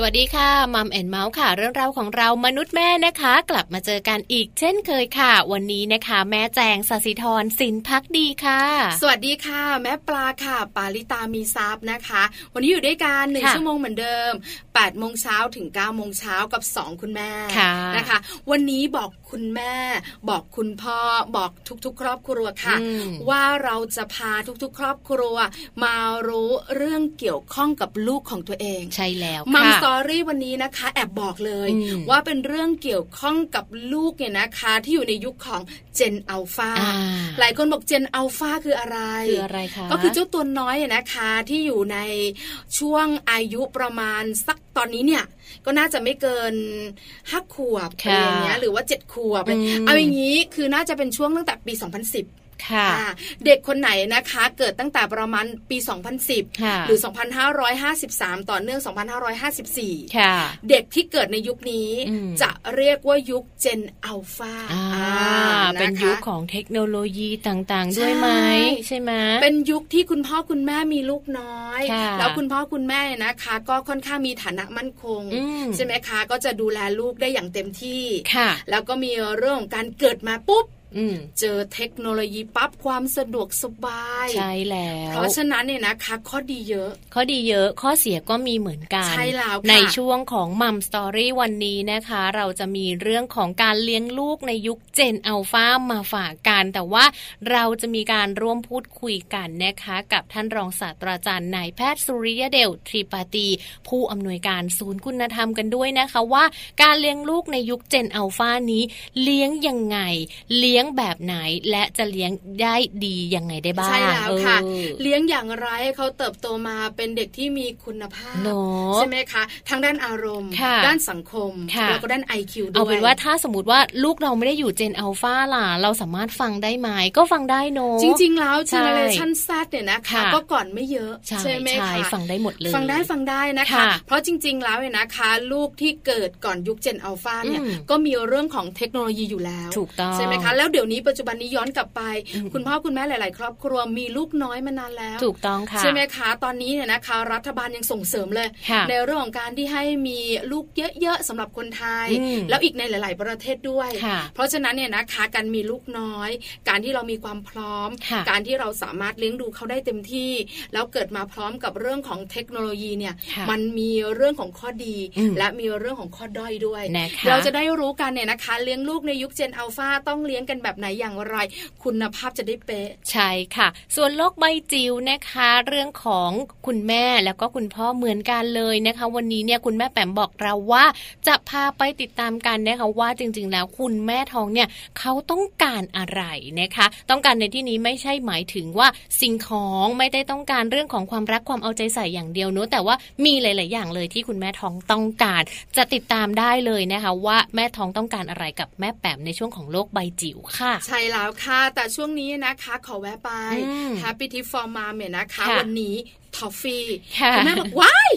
สวัสดีค่ะ Mom and Mouth ค่ะ เรื่องราวของเรามนุษย์แม่นะคะ กลับมาเจอกันอีกเช่นเคยค่ะ วันนี้นะคะ แม่แจงศศิธรสินภักดีค่ะ สวัสดีค่ะ แม่ปลาค่ะ ปาลิตามีซับนะคะ วันนี้อยู่ด้วยกันหนึ่งค่ะชั่วโมงเหมือนเดิม8ปดโมงเช้าถึง9ก้าโมงเช้ากับ 2 คุณแม่ค่ะนะคะ วันนี้บอกคุณแม่ บอกคุณพ่อบอกทุกๆ ครอบครัวค่ะอืมว่าเราจะพาทุกๆ ครอบครัว มารู้เรื่องเกี่ยวข้องกับลูกของตัวเองใช่แล้วมัมค่ะสตออรี่วันนี้นะคะ แอบบอกเลยอืมว่าเป็นเรื่องเกี่ยวข้องกับลูกเนี่ยนะคะ ที่อยู่ในยุคของเจนอัลฟาอ่าหลายคนบอกเจนอัลฟาคืออะไรคืออะไรคะก็คือเจ้าตัวน้อยอะนะคะที่อยู่ในช่วงอายุประมาณสักตอนนี้เนี่ยก็น่าจะไม่เกินห้าขวบอะไรค่ะอย่างเงี้ยหรือว่าเจ็ดขวบอะไรอืมเอาอย่างนี้คือน่าจะเป็นช่วงตั้งแต่ปี 2010 ค่ะอ่าเด็กคนไหนนะคะ เกิดตั้งแต่ประมาณปี 2010ค่ะหรือ 2553 ต่อเนื่อง 2554ค่ะเด็กที่เกิดในยุคนี้อืมจะเรียกว่ายุคเจนอัลฟาอ่าะะเป็นยุคของเทคโนโลยีต่างๆ ด้วยไหมใช่ใช่ไหมเป็นยุคที่คุณพ่อคุณแม่มีลูกน้อยค่ะแล้วคุณพ่อคุณแม่นะคะ ก็ค่อนข้างมีฐานะมั่นคงอืมใช่ไหมคะ ก็จะดูแลลูกได้อย่างเต็มที่ค่ะแล้วก็มีเรื่องของการเกิดมาปุ๊บอืม เจอเทคโนโลยีปั๊บความสะดวกสบายใช่แล้ว เพราะฉะนั้นเนี่ยนะคะข้อดีเยอะ ข้อดีเยอะข้อเสียก็มีเหมือนกันใช่แล้วค่ะในช่วงของมัมสตอรี่วันนี้นะคะ เราจะมีเรื่องของการเลี้ยงลูกในยุคเจนอัลฟามาฝากกัน แต่ว่าเราจะมีการร่วมพูดคุยกันนะคะ กับท่านรองศาสตราจารย์นายแพทย์สุริยเดลทริปาตี ผู้อำนวยการศูนย์คุณธรรมกันด้วยนะคะว่า การเลี้ยงลูกในยุคเจนอัลฟานี้เลี้ยงยังไงเลี้ยงแบบไหนและจะเลี้ยงได้ดียังไงได้บ้างใช่แล้วค่ะเออเลี้ยงอย่างไรให้เขาเติบโตมาเป็นเด็กที่มีคุณภาพเนอะใช่ไหมคะทั้งด้านอารมณ์ค่ะด้านสังคมค่ะแล้วก็ด้าน IQ ด้วยเอาเป็นว่าถ้าสมมติว่าลูกเราไม่ได้อยู่เจนอัลฟาล่ะ เราสามารถฟังได้ไหมก็ฟังได้เนอะจริง ๆ แล้วใช่ generation Z เนี่ยนะคะค่ะก็ก่อนไม่เยอะใช่ไหมใช่คะฟังได้หมดเลยฟังได้ฟังได้นะคะค่ะเพราะจริง ๆ แล้วเนี่ยนะคะ ลูกที่เกิดก่อนยุคเจนอัลฟาเนี่ยอืมก็มีเรื่องของเทคโนโลยีอยู่แล้วถูกต้องใช่ไหมคะแล้วเดี๋ยวนี้ปัจจุบันนี้ย้อนกลับไปอืมคุณพ่อคุณแม่หลาย ๆ ครอบครัวมีลูกน้อยมานานแล้ว ถูกต้องค่ะใช่ไหมคะตอนนี้เนี่ยนะคะ รัฐบาลยังส่งเสริมเลยค่ะในเรื่องของการที่ให้มีลูกเยอะ ๆสำหรับคนไทยอืมแล้วอีกในหลาย ๆ ประเทศด้วยค่ะเพราะฉะนั้นเนี่ยนะคะการมีลูกน้อย การที่เรามีความพร้อมค่ะการที่เราสามารถเลี้ยงดูเขาได้เต็มที่ แล้วเกิดมาพร้อมกับเรื่องของเทคโนโลยีเนี่ยค่ะมันมีเรื่องของข้อดีอืมและมีเรื่องของข้อด้อยด้วยนะคะเราจะได้รู้กันเนี่ยนะคะ เลี้ยงลูกในยุคเจนอัลฟาต้องเลี้ยงกันแบบไหนอย่างไร คุณภาพจะได้เป๊ะใช่ค่ะ ส่วนโลกใบจิ๋วนะคะ เรื่องของคุณแม่แล้วก็คุณพ่อเหมือนกันเลยนะคะ วันนี้เนี่ยคุณแม่แปมบอกเราว่า จะพาไปติดตามกันนะคะว่าจริง ๆ แล้วคุณแม่ท้องเนี่ยเขาต้องการอะไรนะคะ ต้องการในที่นี้ไม่ใช่หมายถึงว่าสิ่งของไม่ได้ต้องการเรื่องของความรักความเอาใจใส่อย่างเดียวเนอะแต่ว่ามีหลาย ๆ อย่างเลยที่คุณแม่ท้องต้องการ จะติดตามได้เลยนะคะ ว่าแม่ท้องต้องการอะไรกับแม่แปมในช่วงของโลกใบจิ๋วค่ะ ใช่แล้วค่ะ แต่ช่วงนี้นะคะ ขอแวะไปอืม Happy Tip for Mom เนี่ยนะคะค่ะวันนี้ทอฟฟี่คุณแม่บอกว้าย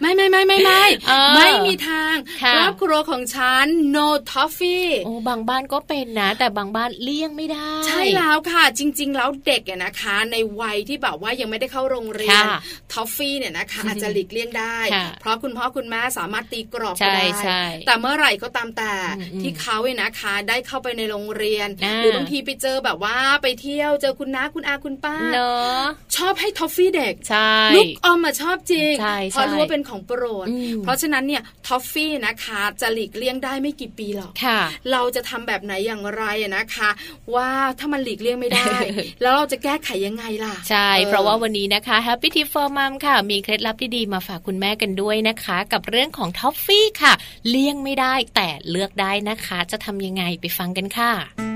ไม่ไม่ไม่ไม่ไม่เออไม่มีทางค่ะครอบครัวของฉัน no toffee โอ้บางบ้านก็เป็นนะ แต่บางบ้านเลี่ยงไม่ได้ ใช่แล้วค่ะ จริง ๆ แล้วเด็กเนี่ยนะคะ ในวัยที่แบบว่ายังไม่ได้เข้าโรงเรียนค่ะทอฟฟี่เนี่ยนะคะอาจจะหลีกเลี่ยงได้ค่ะเพราะคุณพ่อคุณแม่สามารถตีกรอบใช่ก็ได้ใช่แต่เมื่อไหร่ก็ตามแต่อืมอืมที่เขาเนี่ยนะคะได้เข้าไปในโรงเรียนอ่าหรือบางทีไปเจอแบบว่าไปเที่ยวเจอคุณน้าคุณอาคุณป้าเนอะชอบให้ทอฟฟี่เด็กใช่ลูกอมมาชอบจริงใช่เพราะใช่รู้ว่าเป็นของโปรดอืมเพราะฉะนั้นเนี่ยทอฟฟี่นะคะจะหลีกเลี่ยงได้ไม่กี่ปีหรอกค่ะเราจะทำแบบไหนอย่างไรอะนะคะ ว่าถ้ามันหลีกเลี่ยงไม่ได้ แล้วเราจะแก้ไขยังไงล่ะ ใช่ออเพราะว่าวันนี้นะคะ Happy Tip for Mom ค่ะ มีเคล็ดลับที่ดีมาฝากคุณแม่กันด้วยนะคะ กับเรื่องของท็อฟฟี่ค่ะ เลี่ยงไม่ได้แต่เลือกได้นะคะ จะทำยังไงไปฟังกันค่ะ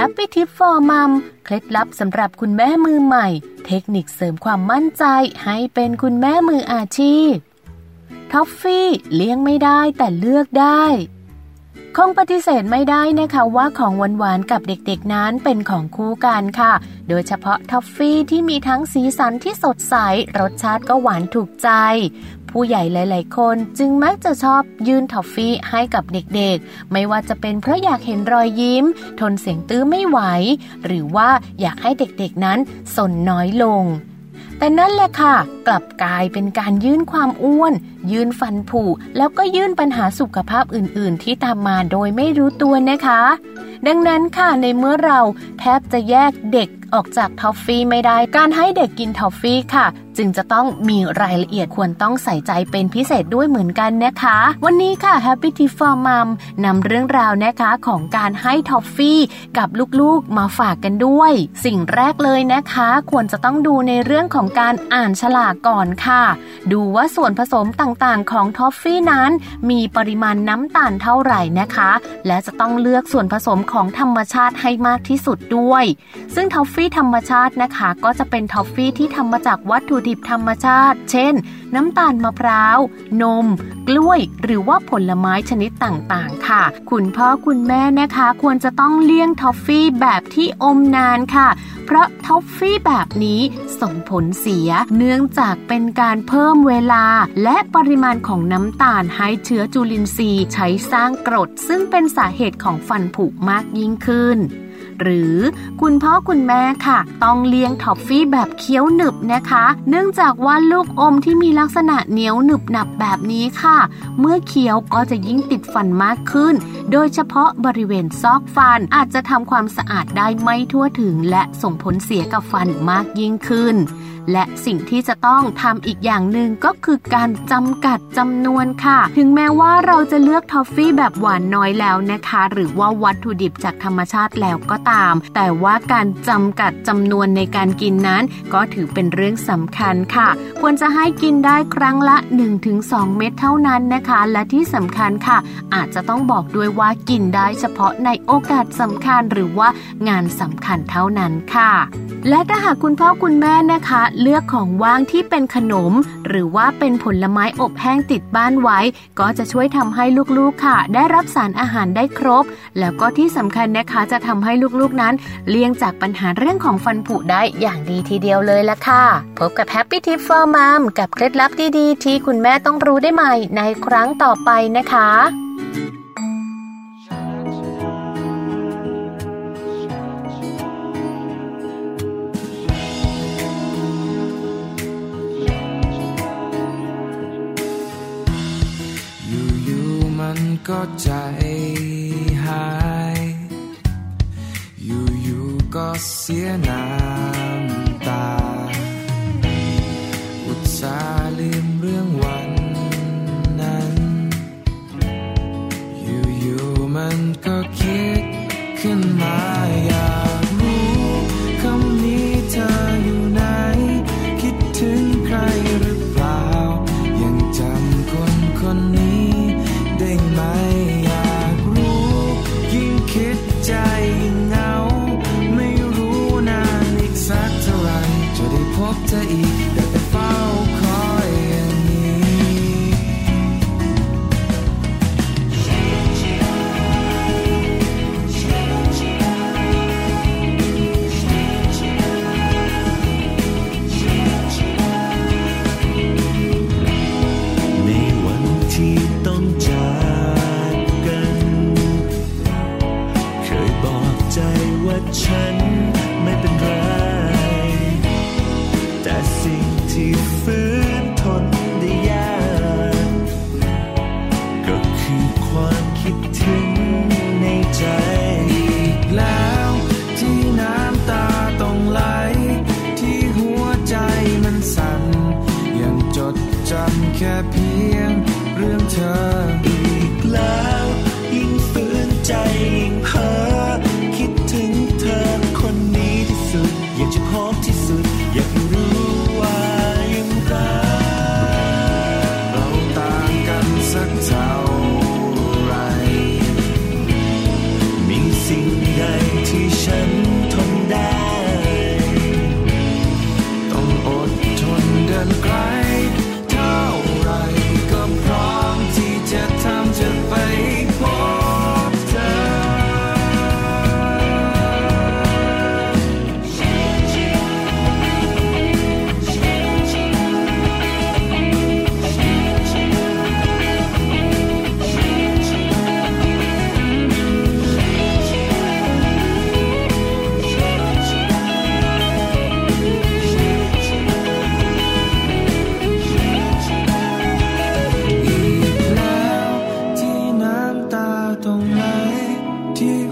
Happy Tip for Mom เคล็ดลับสำหรับคุณแม่มือใหม่ เทคนิคเสริมความมั่นใจให้เป็นคุณแม่มืออาชีพท็อฟฟี่เลี่ยงไม่ได้แต่เลือกได้ คงปฏิเสธไม่ได้นะคะว่าของหวานๆกับเด็กๆนั้นเป็นของคู่กันค่ะ โดยเฉพาะท็อฟฟี่ที่มีทั้งสีสันที่สดใส รสชาติก็หวานถูกใจ ผู้ใหญ่หลาย ๆ คนจึงมักจะชอบยื่นท็อฟฟี่ให้กับเด็กๆ ไม่ว่าจะเป็นเพราะอยากเห็นรอยยิ้ม ทนเสียงตื้อไม่ไหว หรือว่าอยากให้เด็กๆนั้นสนน้อยลง แต่นั่นแหละค่ะ กลับกลายเป็นการยื่นความอ้วนยื่นฟันผุแล้วก็ยื่นปัญหาสุขภาพอื่นๆ ที่ตามมาโดยไม่รู้ตัวนะคะ ดังนั้นค่ะในเมื่อเราแทบจะแยกเด็กออกจากทอฟฟี่ไม่ได้การให้เด็กกินทอฟฟี่ค่ะ จึงจะต้องมีรายละเอียดควรต้องใส่ใจเป็นพิเศษด้วยเหมือนกันนะคะ วันนี้ค่ะ Happy Tip for Mom นำเรื่องราวนะคะของการให้ทอฟฟี่กับลูกๆมาฝากกันด้วย สิ่งแรกเลยนะคะ ควรจะต้องดูในเรื่องของการอ่านฉลากก่อนค่ะ ดูว่าส่วนผสมต่างต่างๆ ของทอฟฟี่นั้น มีปริมาณน้ำตาลเท่าไหร่นะคะ และจะต้องเลือกส่วนผสมของธรรมชาติให้มากที่สุดด้วย ซึ่งทอฟฟี่ธรรมชาตินะคะ ก็จะเป็นทอฟฟี่ที่ทำมาจากวัตถุดิบธรรมชาติ เช่น น้ำตาลมะพร้าว นม กล้วย หรือว่าผลไม้ชนิดต่างๆ ค่ะ คุณพ่อคุณแม่นะคะ ควรจะต้องเลี่ยงทอฟฟี่แบบที่อมนานค่ะ เพราะทอฟฟี่แบบนี้ส่งผลเสีย เนื่องจากเป็นการเพิ่มเวลา และปริมาณของน้ำตาลให้เชื้อจุลินทรีย์ ใช้สร้างกรด ซึ่งเป็นสาเหตุของฟันผุมากยิ่งขึ้น หรือ คุณพ่อคุณแม่ค่ะ ต้องเลี้ยงท็อฟฟี่แบบเคี้ยวหนึบนะคะ เนื่องจากว่าลูกอมที่มีลักษณะเหนียวหนึบหนับแบบนี้ค่ะ เมื่อเคี้ยวก็จะยิ่งติดฟันมากขึ้น โดยเฉพาะบริเวณซอกฟันอาจจะทำความสะอาดได้ไม่ทั่วถึง และส่งผลเสียกับฟันมากยิ่งขึ้น และสิ่งที่จะต้องทำอีกอย่างหนึ่งก็คือการจำกัดจำนวนค่ะ ถึงแม้ว่าเราจะเลือกทอฟฟี่แบบหวานน้อยแล้วนะคะ หรือว่าวัตถุดิบจากธรรมชาติแล้วก็ตาม แต่ว่าการจำกัดจำนวนในการกินนั้น ก็ถือเป็นเรื่องสำคัญค่ะ ควรจะให้กินได้ครั้งละ 1-2 เม็ดเท่านั้นนะคะ และที่สำคัญค่ะ อาจจะต้องบอกด้วยว่ากินได้เฉพาะในโอกาสสำคัญหรือว่างานสำคัญเท่านั้นค่ะ และถ้าหากคุณพ่อคุณแม่นะคะเลือกของว่างที่เป็นขนม หรือว่าเป็นผลไม้อบแห้งติดบ้านไว้ ก็จะช่วยทำให้ลูกๆค่ะ ได้รับสารอาหารได้ครบ แล้วก็ที่สำคัญนะคะจะทำให้ลูกๆนั้น เลี่ยงจากปัญหาเรื่องของฟันผุได้อย่างดีทีเดียวเลยละค่ะ พบกับ Happy Tip for Mom กับเคล็ดลับดีๆ ที่คุณแม่ต้องรู้ได้ใหม่ในครั้งต่อไปนะคะ ก็ใจหาย อยู่ๆก็เสียน้ำตา อุตส่าห์ลืมเรื่องวันนั้น อยู่ๆมันก็คิดขึ้นมา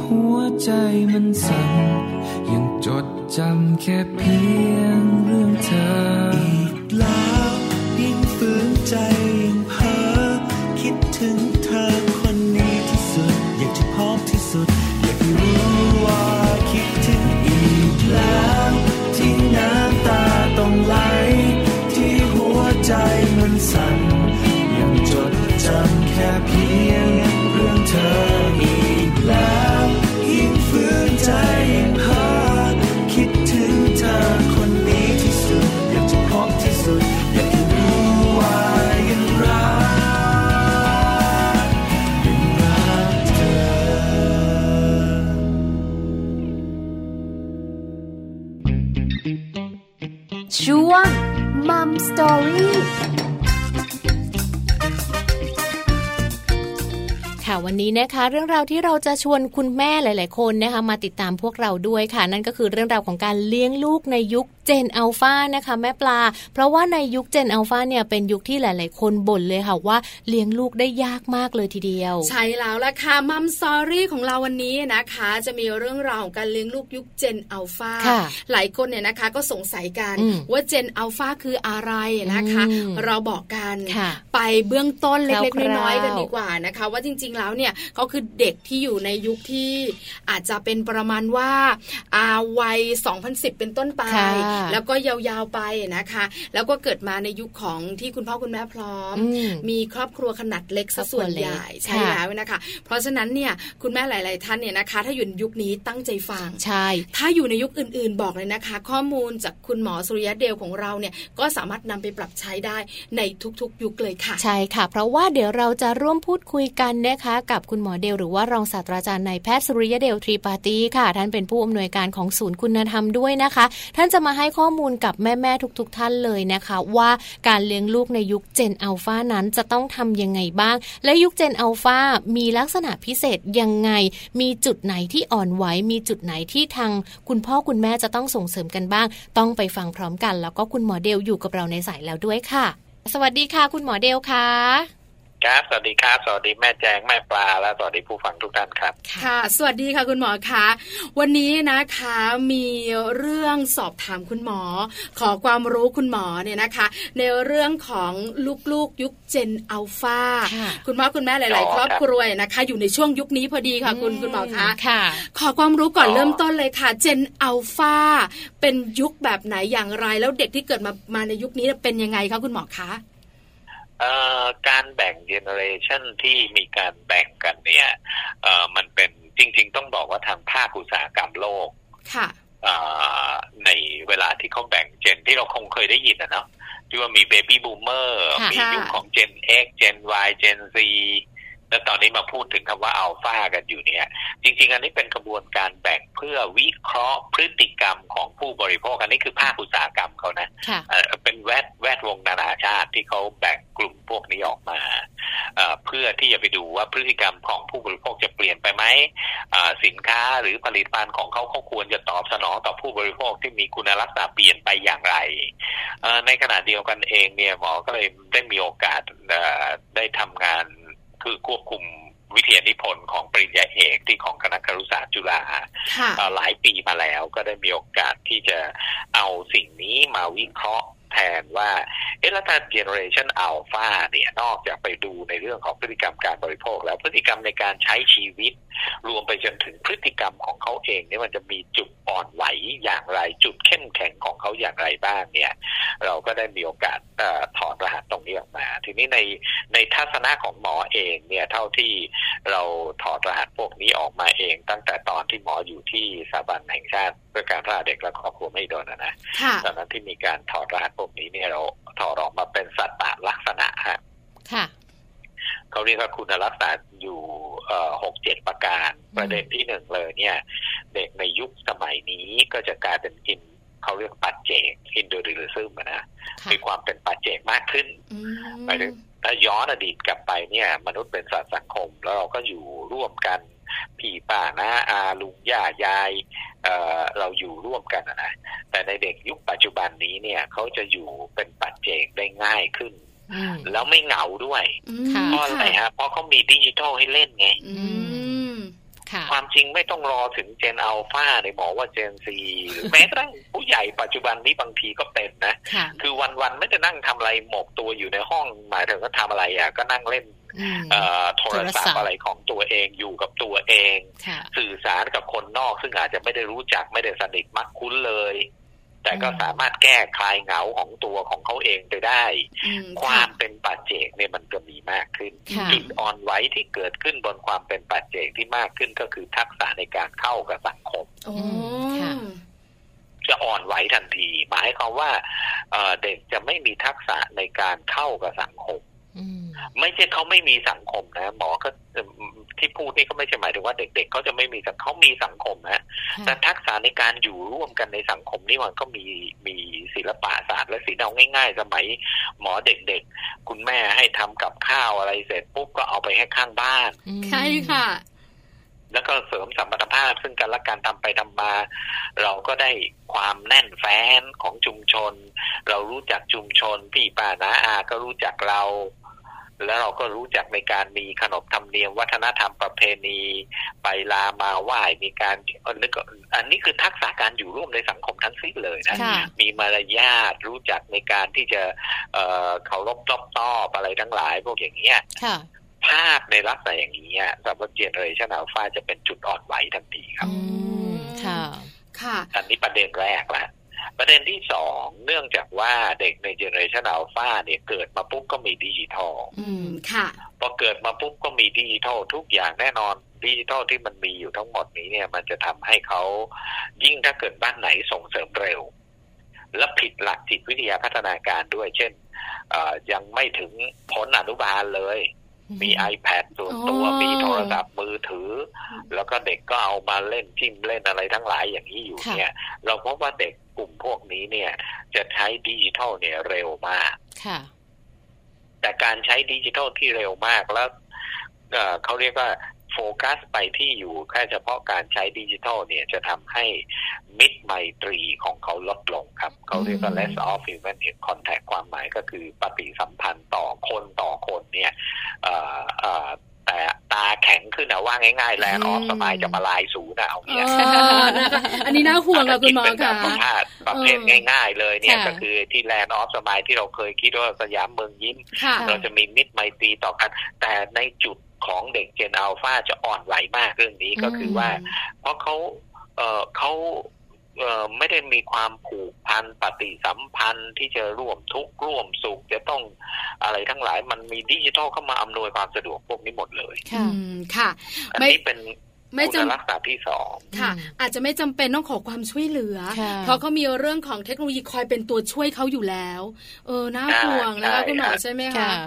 หัวใจมันสั่นยังจดจำแค่เพียงเรื่องเธอ อีกแล้วยิ่งฝืนใจ ตอรี่ค่ะวันนี้นะคะ เรื่องราวที่เราจะชวนคุณแม่หลาย ๆ คนนะคะมาติดตามพวกเราด้วยค่ะ นั่นก็คือเรื่องราวของการเลี้ยงลูกในยุค เจนอัลฟานะคะ แม่ปลา เพราะว่าในยุคเจนอัลฟาเนี่ยเป็นยุคที่หลาย ๆ คนบ่นเลยค่ะว่าเลี้ยงลูกได้ยากมากเลยทีเดียว ใช่แล้วละค่ะมัมสอรี่ของเราวันนี้นะคะ จะมีเรื่องราวของการเลี้ยงลูกยุคเจนอัลฟาค่ะหลายคนเนี่ยนะคะก็สงสัยกันอืมว่าเจนอัลฟาคืออะไรนะคะอืมเราบอกกันค่ะไปเบื้องต้นเล็กคร่าวๆๆน้อยๆกันดีกว่านะคะ ว่าจริง ๆ แล้วเนี่ยเขาคือเด็กที่อยู่ในยุคที่อาจจะเป็นประมาณว่าอาวัย 2010 เป็นต้นไปค่ะแล้วก็ยาวๆไปนะคะ แล้วก็เกิดมาในยุคของที่คุณพ่อคุณแม่พร้อมอืมมีครอบครัวขนาดเล็กซะส่วนใหญ่ครอบครัวเล็กใช่ค่ะแล้วนะคะ เพราะฉะนั้นเนี่ยคุณแม่หลาย ๆ ท่านเนี่ยนะคะ ถ้าอยู่ในยุคนี้ตั้งใจฟังใช่ ถ้าอยู่ในยุคอื่น ๆ บอกเลยนะคะ ข้อมูลจากคุณหมอสุริยะเดลของเราเนี่ยก็สามารถนำไปปรับใช้ได้ในทุก ๆ ยุคเลยค่ะ ใช่ค่ะ เพราะว่าเดี๋ยวเราจะร่วมพูดคุยกันนะคะ กับคุณหมอเดลหรือว่ารองศาสตราจารย์นายแพทย์สุริยะเดลทรีปาตีค่ะ ท่านเป็นผู้อำนวยการของศูนย์คุณธรรมด้วยนะคะ ท่านจะมาให้ให้ข้อมูลกับแม่ๆทุก ๆ ท่านเลยนะคะ ว่าการเลี้ยงลูกในยุคเจนอัลฟานั้นจะต้องทำยังไงบ้าง และยุคเจนอัลฟามีลักษณะพิเศษยังไง มีจุดไหนที่อ่อนไหวมีจุดไหนที่ทาง คุณพ่อคุณแม่จะต้องส่งเสริมกันบ้าง ต้องไปฟังพร้อมกัน แล้วก็คุณหมอเดลอยู่กับเราในสายแล้วด้วยค่ะ สวัสดีค่ะ คุณหมอเดลค่ะ ครับ สวัสดีครับ สวัสดีแม่แจงแม่ปลา และสวัสดีผู้ฟังทุกท่านครับ ค่ะ สวัสดีค่ะคุณหมอคะ วันนี้นะคะมีเรื่องสอบถามคุณหมอ ขอความรู้คุณหมอเนี่ยนะคะ ในเรื่องของลูกๆยุคเจนอัลฟาค่ะคุณพ่อคุณแม่หลายอ๋ๆอครอบครับครัวนะคะ อยู่ในช่วงยุคนี้พอดีค่ะ คุณคุณหมอคะค่ะ ขอความรู้ก่อนอ๋อเริ่มต้นเลยค่ะ เจนอัลฟาเป็นยุคแบบไหนอย่างไรแล้วเด็กที่เกิดมามาในยุคนี้เป็นยังไงคะคุณหมอคะเอ่อ การแบ่งเจเนอเรชันที่มีการแบ่งกันเนี่ยเอ่อมันเป็นจริง ๆ ต้องบอกว่าทางภาคอุตสาหกรรมโลกค่ะเอ่อในเวลาที่เขาแบ่ง Gen ที่เราคงเคยได้ยินนะเนาะที่ว่ามี baby boomer ค่ะมียุคของเจน X เจน Y เจน Z แล้วตอนนี้มาพูดถึงคำว่าอัลฟากันอยู่เนี่ย จริง ๆ อันนี้เป็นกระบวนการแบ่งเพื่อวิเคราะห์พฤติกรรมของผู้บริโภค อันนี้คือภาคอุตสาหกรรมเขานะค่ะเอ่อเป็นแวดแวดวงนานาชาติที่เขาแบ่งกลุ่มพวกนี้ออกมาเอ่อเพื่อที่จะไปดูว่าพฤติกรรมของผู้บริโภคจะเปลี่ยนไปไหมอ่าสินค้าหรือผลิตภัณฑ์ของเขาเขาควรจะตอบสนองต่อผู้บริโภคที่มีคุณลักษณะเปลี่ยนไปอย่างไรเอ่อในขณะเดียวกันเองเนี่ยหมอก็เลยได้มีโอกาสเอ่อได้ทำงาน คือควบคุมวิทยานิพนธ์ของปริญญาเอกที่ของคณะครุศาสตร์จุฬาค่ะเอ่อหลายปีมาแล้วก็ได้มีโอกาสที่จะเอาสิ่งนี้มาวิเคราะห์ แทนว่าเอ๊ะแล้วถ้าเจเนอเรชันอัลฟาเนี่ยนอกจากไปดูในเรื่องของพฤติกรรมการบริโภค แล้วพฤติกรรมในการใช้ชีวิต รวมไปจนถึงพฤติกรรมของเขาเองเนี่ยมันจะมีจุดอ่อนไหวอย่างไรจุดเข้มแข็งของเขาอย่างไรบ้างเนี่ยเราก็ได้มีโอกาสออถอดรหัสตรงนี้ออกมา ทีนี้ในในทัศนะของหมอเองเนี่ยเท่าที่เราถอดรหัสพวกนี้ออกมาเอง ตั้งแต่ตอนที่หมออยู่ที่สถาบันแห่งชาติ พื่อการพัฒนาเด็กและครอบครัวไม่โดนนะนะค่ะตอนนั้นที่มีการถอดรหัสพวกนี้เนี่ยเราถอดออกมาเป็นสัตตลักษณะฮะค่ะเขาเรียกว่าคุณลักษณะอยู่หกเจ็ดประการ ประเด็นที่หนึ่งเลยเนี่ย เด็กในยุคสมัยนี้ก็จะกลายเป็นอินเขาเรียกปัจเจกอินโดริซึมนะค่ะมีความเป็นปัจเจกมากขึ้นอืมหมายถึงถ้าย้อนอดีตกลับไปเนี่ย มนุษย์เป็นสัตว์สังคม แล้วเราก็อยู่ร่วมกัน พี่ป้าน้าอาลุงย่ายายเอ่อเราอยู่ร่วมกันนะนะแต่ในเด็กยุคปัจจุบันนี้เนี่ยเขาจะอยู่เป็นปัจเจกได้ง่ายขึ้นอืมแล้วไม่เหงาด้วยอืมค่ะเพราะอะไรฮะเพราะเขามีดิจิทัลให้เล่นไงอืมค่ะความจริงไม่ต้องรอถึงเจนอัลฟาในบอกว่าเจนซีหรือแม้กระทั่งผู้ใหญ่ปัจจุบันนี้บางทีก็เป็นนะค่ะคือวันๆไม่จะนั่งทำอะไรหมกตัวอยู่ในห้องหมายถึงก็ทำอะไรอะก็นั่งเล่นอืมเอ่อ โทรศัพโทรศัพท์ท์อะไรของตัวเองอยู่กับตัวเองค่ะสื่อสารกับคนนอกซึ่งอาจจะไม่ได้รู้จักไม่ได้สนิทมักคุ้นเลย แต่ก็อืมสามารถแก้คลายเหงาของตัวของเขาเองไปได้อืมความเป็นปัจเจกเนี่ยมันก็มีมากขึ้นค่ะจุดอ่อนไหวที่เกิดขึ้นบนความเป็นปัจเจกที่มากขึ้นก็คือทักษะในการเข้ากับสังคมโอ้ค่ะจะอ่อนไหวทันที หมายความว่าเอ่อเด็กจะไม่มีทักษะในการเข้ากับสังคมอืม ไม่ใช่เขาไม่มีสังคมนะหมอก็เอิ่มที่พูดนี่ก็ไม่ใช่หมายถึงว่าเด็ก ๆเขาจะไม่มีสังเขามีสังคมนะแต่ทักษะในการอยู่ร่วมกันในสังคมนี่มันก็มีมีศิลปะศาสตร์และศิลป์เอาง่าย ๆ สมัยหมอเด็กๆ คุณแม่ให้ทำกับข้าวอะไรเสร็จปุ๊บก็เอาไปให้ข้างบ้านอืมใช่ค่ะแล้วก็เสริมสัมพันธภาพซึ่งกันและการทำไปทำมา เราก็ได้ความแน่นแฟ้นของชุมชน เรารู้จักชุมชน พี่ป้านาอาก็รู้จักเรา แล้วเราก็รู้จักในการมีขนบธรรมเนียมวัฒนธรรมประเพณีไปลามาไหว้มีการอันนี้ก็อันนี้คือทักษะการอยู่ร่วมในสังคมทั้งสิ้นเลยนะค่ะมีมารยาทรู้จักในการที่จะเอ่อเคารพนบนอบอะไรทั้งหลายพวกอย่างเงี้ยค่ะภาพในลักษณะอย่างนี้อะสำหรับ generation Alpha จะเป็นจุดอ่อนไหวทันทีครับอืมค่ะ ค่ะ อันนี้ประเด็นแรกละ ประเด็นที่สองเนื่องจากว่าเด็กใน generation Alpha เนี่ยเกิดมาปุ๊บก็มีดิจิทัลอืมค่ะพอเกิดมาปุ๊บก็มีดิจิทัลทุกอย่างแน่นอนดิจิทัลที่มันมีอยู่ทั้งหมดนี้เนี่ย มันจะทำให้เขายิ่งถ้าเกิดบ้านไหนส่งเสริมเร็ว และผิดหลักจิตวิทยาพัฒนาการด้วย เช่นเอ่อยังไม่ถึงพ้นอนุบาลเลย มี iPad ส่วนตัวอ๋อ มีโทรศัพท์มือถือ แล้วก็เด็กก็เอามาเล่นจิ้มเล่นอะไรทั้งหลายอย่างนี้อยู่ค่ะ เนี่ย เราพบว่าเด็กกลุ่มพวกนี้เนี่ย จะใช้ดิจิทัลเนี่ยเร็วมาก ค่ะ แต่การใช้ดิจิทัลที่เร็วมากแล้วเอ่อเขาเรียกว่า โฟกัสไปที่อยู่แค่เฉพาะการใช้ดิจิทัลเนี่ยจะทำให้มิตรไมตรีของเขาลดลงครับ เขาเรียกว่า less of human contact ความหมายก็คือปฏิสัมพันธ์ต่อคนต่อคนเนี่ยเอ่อเอ่อแต่ตาแข็งขึ้นนะว่าง่ายๆแลนออฟสมายจะมาลายสูนะเอาเอเนี่ยอนะคะอันนี้น่าห่วงค่ะคุณหมอเป็นแบค่ะบประเภทประเภทเออง่ายๆเลยเนี่ยค่ะก็คือที่แลนด์ออฟสมายที่เราเคยคิดว่าสยามเมืองยิ้มค่ะเราจะมีมิตรไมตรีต่อกัน แต่ในจุด ของเด็กเจนอัลฟาจะอ่อนไหวมากเรื่องนี้ก็คือว่า เพราะเขาเออเขาเออไม่ได้มีความผูกพันปฏิสัมพันธ์ที่จะร่วมทุกข์ร่วมสุขจะต้องอะไรทั้งหลายมันมีดิจิทัลเข้ามาอำนวยความสะดวกพวกนี้หมดเลยค่ะอืมค่ะอันไม่นี้เป็นไม่คุณจำลักษณะที่สองค่ะอืมอาจจะไม่จำเป็นต้องขอความช่วยเหลือค่ะเพราะเขามีเรื่องของเทคโนโลยีคอยเป็นตัวช่วยเขาอยู่แล้ว เออน่าใช่ห่วงนะคะใช่คุณหมอครับใช่ไหมค่ะคะ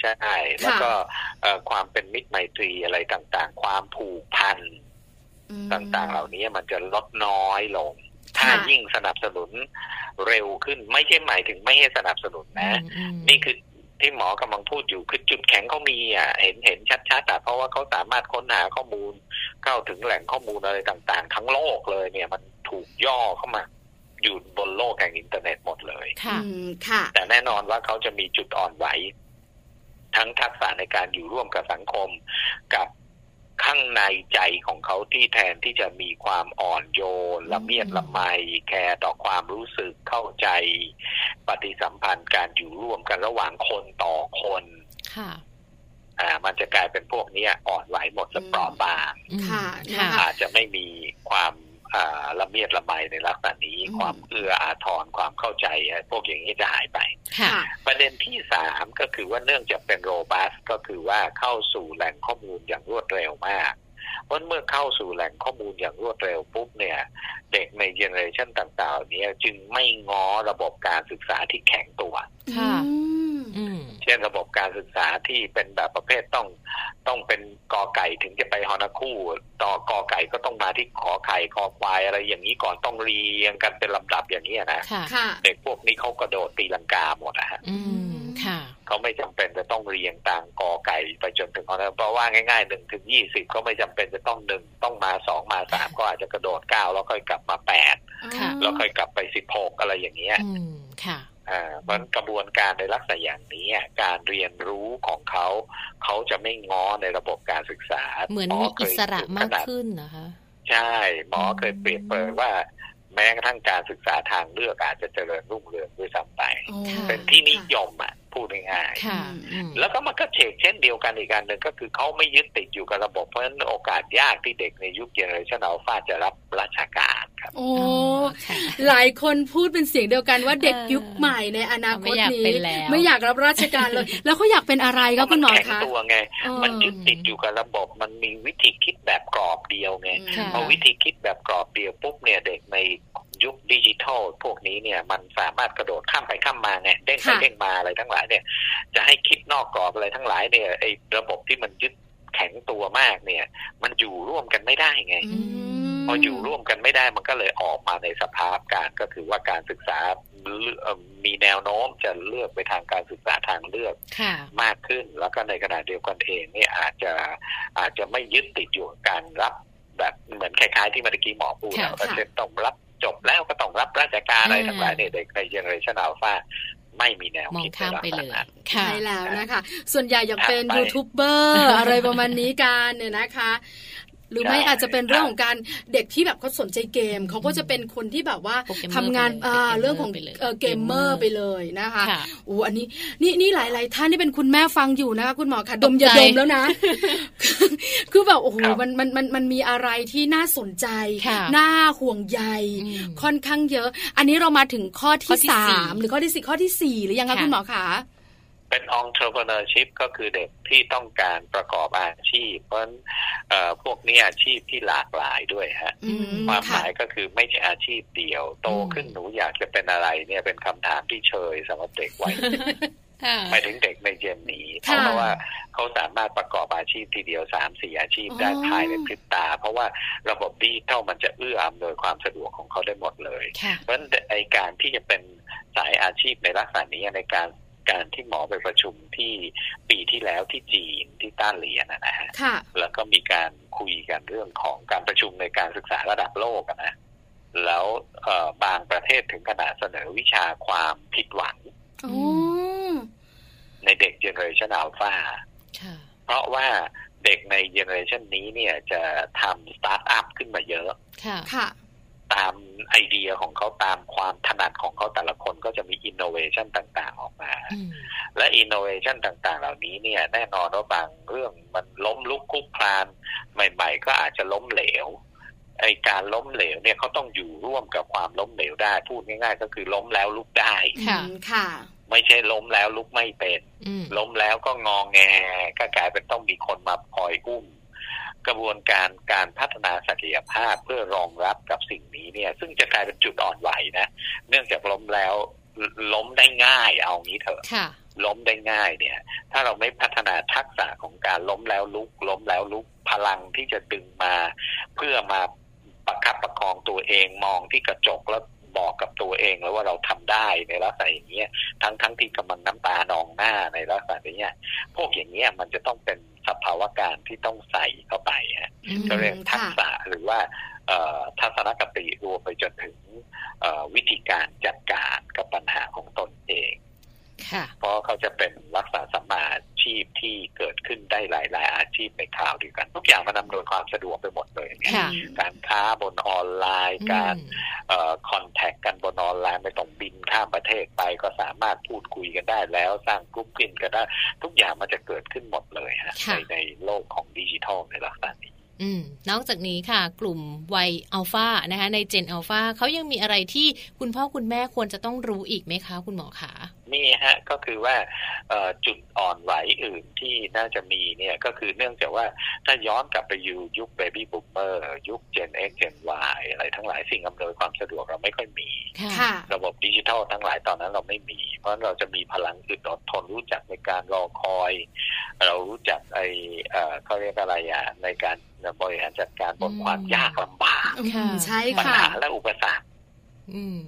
ใช่ แล้วก็เอ่อความเป็นมิตรไมตรีอะไรต่างๆ ความผูกพันอืมต่างๆ เหล่านี้มันจะลดน้อยลง ถ้าค่ะยิ่งสนับสนุนเร็วขึ้นไม่ใช่หมายถึงไม่ให้สนับสนุนนะอืมนี่คือที่หมอกำลังพูดอยู่คือจุดแข็งเขามีอะเห็นเห็นชัดๆอะเพราะว่าเขาสามารถค้นหาข้อมูล เข้าถึงแหล่งข้อมูลอะไรต่างๆ ทั้งโลกเลยเนี่ยมันถูกย่อเข้ามาอยู่บนโลกแห่งอินเทอร์เน็ตหมดเลย ค่ะอืมค่ะแต่แน่นอนว่าเขาจะมีจุดอ่อนไหว ทั้งทักษะในการอยู่ร่วมกับสังคม กับข้างในใจของเขาที่แทนที่จะมีความอ่อนโยนละเมียดละไมแคร์ต่อความรู้สึกเข้าใจ ปฏิสัมพันธ์การอยู่ร่วมกันระหว่างคนต่อคนค่ะอ่ามันจะกลายเป็นพวกเนี้ยอ่อนไหวหมดและเปราะบางอืมค่ะค่ะนะคะอาจจะไม่มีความ อ่าละเมียดละไมในลักษณะนี้อืมความเอื้ออาทรความเข้าใจ พวกอย่างนี้จะหายไปค่ะประเด็นที่สามก็คือว่าเนื่องจากเป็นโรบัสก็คือว่าเข้าสู่แหล่งข้อมูลอย่างรวดเร็วมากเพราะเมื่อเข้าสู่แหล่งข้อมูลอย่างรวดเร็วปุ๊บเนี่ย เด็กในเจเนอเรชันต่างๆ เนี้จึงไม่ง้อระบบการศึกษาที่แข็งตัวค่ะอืมอืม เช่นระบบการศึกษาที่เป็นแบบประเภทต้องต้องเป็นกอไก่ถึงจะไปฮอนาคู่ต่อกอไก่ก็ต้องมาที่ขอไข่คอควายอะไรอย่างนี้ก่อนต้องเรียงกันเป็นลำดับอย่างนี้นะค่ะค่ะเด็กพวกนี้เขากระโดดตีลังกาหมดนะฮะอืมค่ะเขาไม่จำเป็นจะต้องเรียงตามกอไก่ไปจนถึงเขาเพราะว่าง่ายๆหนึ่งถึงยี่สิบเขาไม่จำเป็นจะต้องหนึ่งต้องมาสองมาสามก็อาจจะกระโดดเก้าแล้วค่อยกลับมาแปดค่ะแล้วค่อยกลับไปสิบหกอะไรอย่างเงี้ยอืมค่ะอ่า เพราะฉะนั้นกระบวนการในลักษณะอย่างนี้อะการเรียนรู้ของเขา เขาจะไม่ง้อในระบบการศึกษา เหมือนหมีเคอิยสระถึงมาขกนาดขึ้นนะคะ ใช่หมอเคยเปรียบเปรยว่า แม้กระทั่งการศึกษาทางเลือกอาจจะเจริญรุ่งเรืองด้วยซ้ำไปโอ้ค่ะเป็นที่นิยมอะ พูดง่ายๆค่ะอืมแล้วก็มันก็เชกเช่นเดียวกันอีกการหนึ่งก็คือเขาไม่ยึดติดอยู่กับระบบเพราะฉะนั้นโอกาสยากที่เด็กในยุคเจเนอเรชันอัลฟาจะรับราชการครับโอ้ค่ะหลายคนพูดเป็นเสียงเดียวกันว่าเด็กเออยุคใหม่ในอนาคตไม่อยากนี้เป็นแล้วไม่อยากรับราชการเลย แล้วเขาอยากเป็นอะไรครับคุณหมอแข็งคะตัวไงเออมันยึดติดอยู่กับระบบมันมีวิธีคิดแบบกรอบเดียวไงค่ะพอวิธีคิดแบบกรอบเดียวปุ๊บเนี่ยเด็กใน ยุคดิจิทัลพวกนี้เนี่ยมันสามารถกระโดดข้ามไปข้ามมาไงเด้งไปค่ะเด้งมาอะไรทั้งหลายเนี่ย จะให้คิดนอกกรอบอะไรทั้งหลายเนี่ยไอ้ระบบที่มันยึดแข็งตัวมากเนี่ย มันอยู่ร่วมกันไม่ได้ไงอืมพออยู่ร่วมกันไม่ได้มันก็เลยออกมาในสภาพการก็คือว่าการศึกษาเลือกเอ่อมีแนวโน้มจะเลือกไปทางการศึกษาทางเลือกค่ะมากขึ้น แล้วก็ในขณะเดียวกันเองเนี่ยอาจจะอาจจะไม่ยึดติดอยู่กับการรับแบบเหมือนคล้ายๆที่เมื่อกี้หมอพูดค่ะนะว่าเช่นต้องรับ จบแล้วก็ต้องรับราชการอะไรอ่าทั้งหลายเนี่ยเด็กในเจเนอเรชันอัลฟาไม่มีแนวมองคิดในข้ามลักไปษเลณะยนั้นค่ะใช่แล้วนะคะ ส่วนใหญ่อยากเป็นถัดไปยูทูบเบอร์อะไรประมาณนี้กันเนี่ยนะคะ หรือไม่ใช่อาจจะเป็นเรื่องของการเด็กที่แบบเขาสนใจเกม เขาก็จะเป็นคนที่แบบว่าโปรแกรมเมอร์ทำงานไปเลยอ่าเป็นเกมเมอร์เรื่องของไปเลยเอ่อเกมเมอร์ไปเลยนะคะค่ะโอ้อันนี้นี่นี่หลาย ๆ ท่านที่เป็นคุณแม่ฟังอยู่นะคะคุณหมอค่ะดมอย่าตกใจดมแล้วนะ คือแบบโอ้โหครับมันมันมันมันมีอะไรที่น่าสนใจค่ะน่าห่วงใยอืมค่อนข้างเยอะ อันนี้เรามาถึงข้อข้ที่อที่สาสี่มหรือข้อที่สี่ข้อที่สี่หรือยังคะค่ะคุณหมอคะ เป็น entrepreneurship ก็คือเด็กที่ต้องการประกอบอาชีพ เพราะฉะนั้นเอ่อพวกนี้อาชีพที่หลากหลายด้วยฮะอืมความหค่ะมายก็คือไม่ใช่อาชีพเดียว โตขึ้นหนูอยากจะเป็นอะไรเนี่ยเป็นคำถามที่เชยสำหรับเด็กวัยค่ะหมายถึงเด็กในเจนนี้ค่ะเพราะว่าเขาสามารถประกอบอาชีพทีเดียวสามสี่อาชีพได้อ๋อภายในพริบตา เพราะว่าระบบดิจิทัลมันจะเอื้ออำนวยความสะดวกของเขาได้หมดเลยค่ะเพราะฉะนั้นไอการที่จะเป็นสายอาชีพในลักษณะนี้ในการ การที่หมอไปประชุมที่ปีที่แล้วที่จีนที่ต้านเหรียญนะนะฮะค่ะแล้วก็มีการคุยกันเรื่องของการประชุมในการศึกษาระดับโลกอะนะแล้วเอ่อบางประเทศถึงขนาดเสนอวิชาความผิดหวังโอ้ในเด็กเจเนอเรชันอัลฟาค่ะเพราะว่าเด็กใน generation นี้เนี่ยจะทำสตาร์ทอัพขึ้นมาเยอะค่ะค่ะ ตามไอเดียของเขาตามความถนัดของเขาแต่ละคนก็จะมีอินโนเวชันต่างๆ ออกมาอืมและอินโนเวชันต่างๆ เหล่านี้เนี่ยแน่นอนว่าบางเรื่องมันล้มลุกคลุกคลานใหม่ ๆ ก็อาจจะล้มเหลวไอ้การล้มเหลวเนี่ยเขาต้องอยู่ร่วมกับความล้มเหลวได้ พูดง่าย ๆ ก็คือล้มแล้วลุกได้ค่ะอืมค่ะ ไม่ใช่ล้มแล้วลุกไม่เป็นอืมล้มแล้วก็งองแงก็กลายเป็นต้องมีคนมาคอยอุ้ม กระบวนการการพัฒนาศักยภาพเพื่อรองรับกับสิ่งนี้เนี่ย ซึ่งจะกลายเป็นจุดอ่อนไหวนะ เนื่องจากล้มแล้วล้มได้ง่ายเอางี้เถอะค่ะล้มได้ง่ายเนี่ย ถ้าเราไม่พัฒนาทักษะของการล้มแล้วลุก ล้มแล้วลุกพลังที่จะดึงมา เพื่อมาประคับประคองตัวเองมองที่กระจกแล้วบอกกับตัวเองแล้วว่าเราทำได้ในลักษณะอย่างเงี้ยทั้งทั้งที่กำลังน้ำตานองหน้าในลักษณะอย่างเงี้ยพวกอย่างเงี้ยมันจะต้องเป็นส ภาวะการที่ต้องใส่เข้าไปฮะอืมก็เรียกทักษะหรือว่าเอ่อทัศนคติรวมไปจนถึงเอ่อวิธีการจัดการกับปัญหาของตนเองค่ะ เพราะเขาจะเป็นลักษณะสัมมาอาชีพที่เกิดขึ้นได้หลายๆอาชีพในคราวเดียวกัน ทุกอย่างมันอำนวยความสะดวกไปหมดเลยเนี่ยค่ะการค้าบนออนไลน์ การอืมคอนแทคกันบนออนไลน์ไม่ต้องบินข้ามประเทศไปก็สามารถพูดคุยกันได้แล้วสร้างกลุ่มกินกันได้ทุกอย่างมันจะเกิดขึ้นหมดเลยฮะค่ะในในโลกของดิจิทัลในลักษณะนี้อืมนอกจากนี้ค่ะกลุ่มวัยอัลฟานะคะในเจนอัลฟาเขายังมีอะไรที่คุณพ่อคุณแม่ควรจะต้องรู้อีกไหมคะ คุณหมอคะ มีฮะก็คือว่าเอ่อจุดอ่อนไหวอื่นที่น่าจะมีเนี่ยก็คือเนื่องจากว่าถ้าย้อนกลับไปอยู่ยุคเบบี้บูมเมอร์ยุค Gen X Gen Y อะไรทั้งหลายสิ่งอำนวยความสะดวกเราไม่ค่อยมีค่ะค่ะระบบดิจิทัลทั้งหลายตอนนั้นเราไม่มี เพราะเราจะมีพลังอึดอดทนรู้จักในการรอคอย เรารู้จักไอเอ่อเขาเรียกอะไรอะในการบริหารจัดการบนอืมความยากลำบากค่ะอืมใช่ปัญค่ะหาและอุปสรรคอืม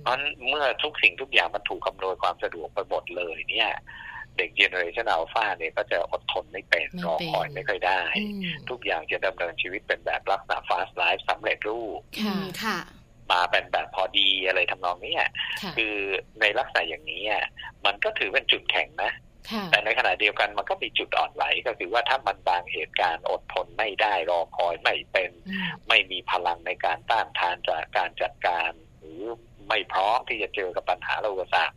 เพราะฉะนั้นเมื่อทุกสิ่งทุกอย่างมันถูกคำนวณความสะดวกไปหมดเลย เนี่ย เด็ก generation alpha เนี่ยก็จะอดทนไม่เป็นไม่รอเป็นคอยไม่ค่อยได้อืมทุกอย่างจะดำเนินชีวิตเป็นแบบลักษณะ fast life สำเร็จรูปค่ะอืมค่ะมาเป็นแบบพอดีอะไรทำนองเนี้ยค่ะคือในลักษณะอย่างนี้อะมันก็ถือเป็นจุดแข็งนะค่ะแต่ในขณะเดียวกันมันก็มีจุดอ่อนไหวก็คือว่าถ้ามันบางเหตุการณ์อดทนไม่ได้รอคอยไม่เป็นอืมไม่มีพลังในการต้านทานจากการจัดการ หรือ ไม่พร้อมที่จะเจอกับปัญหาและอุปสรรค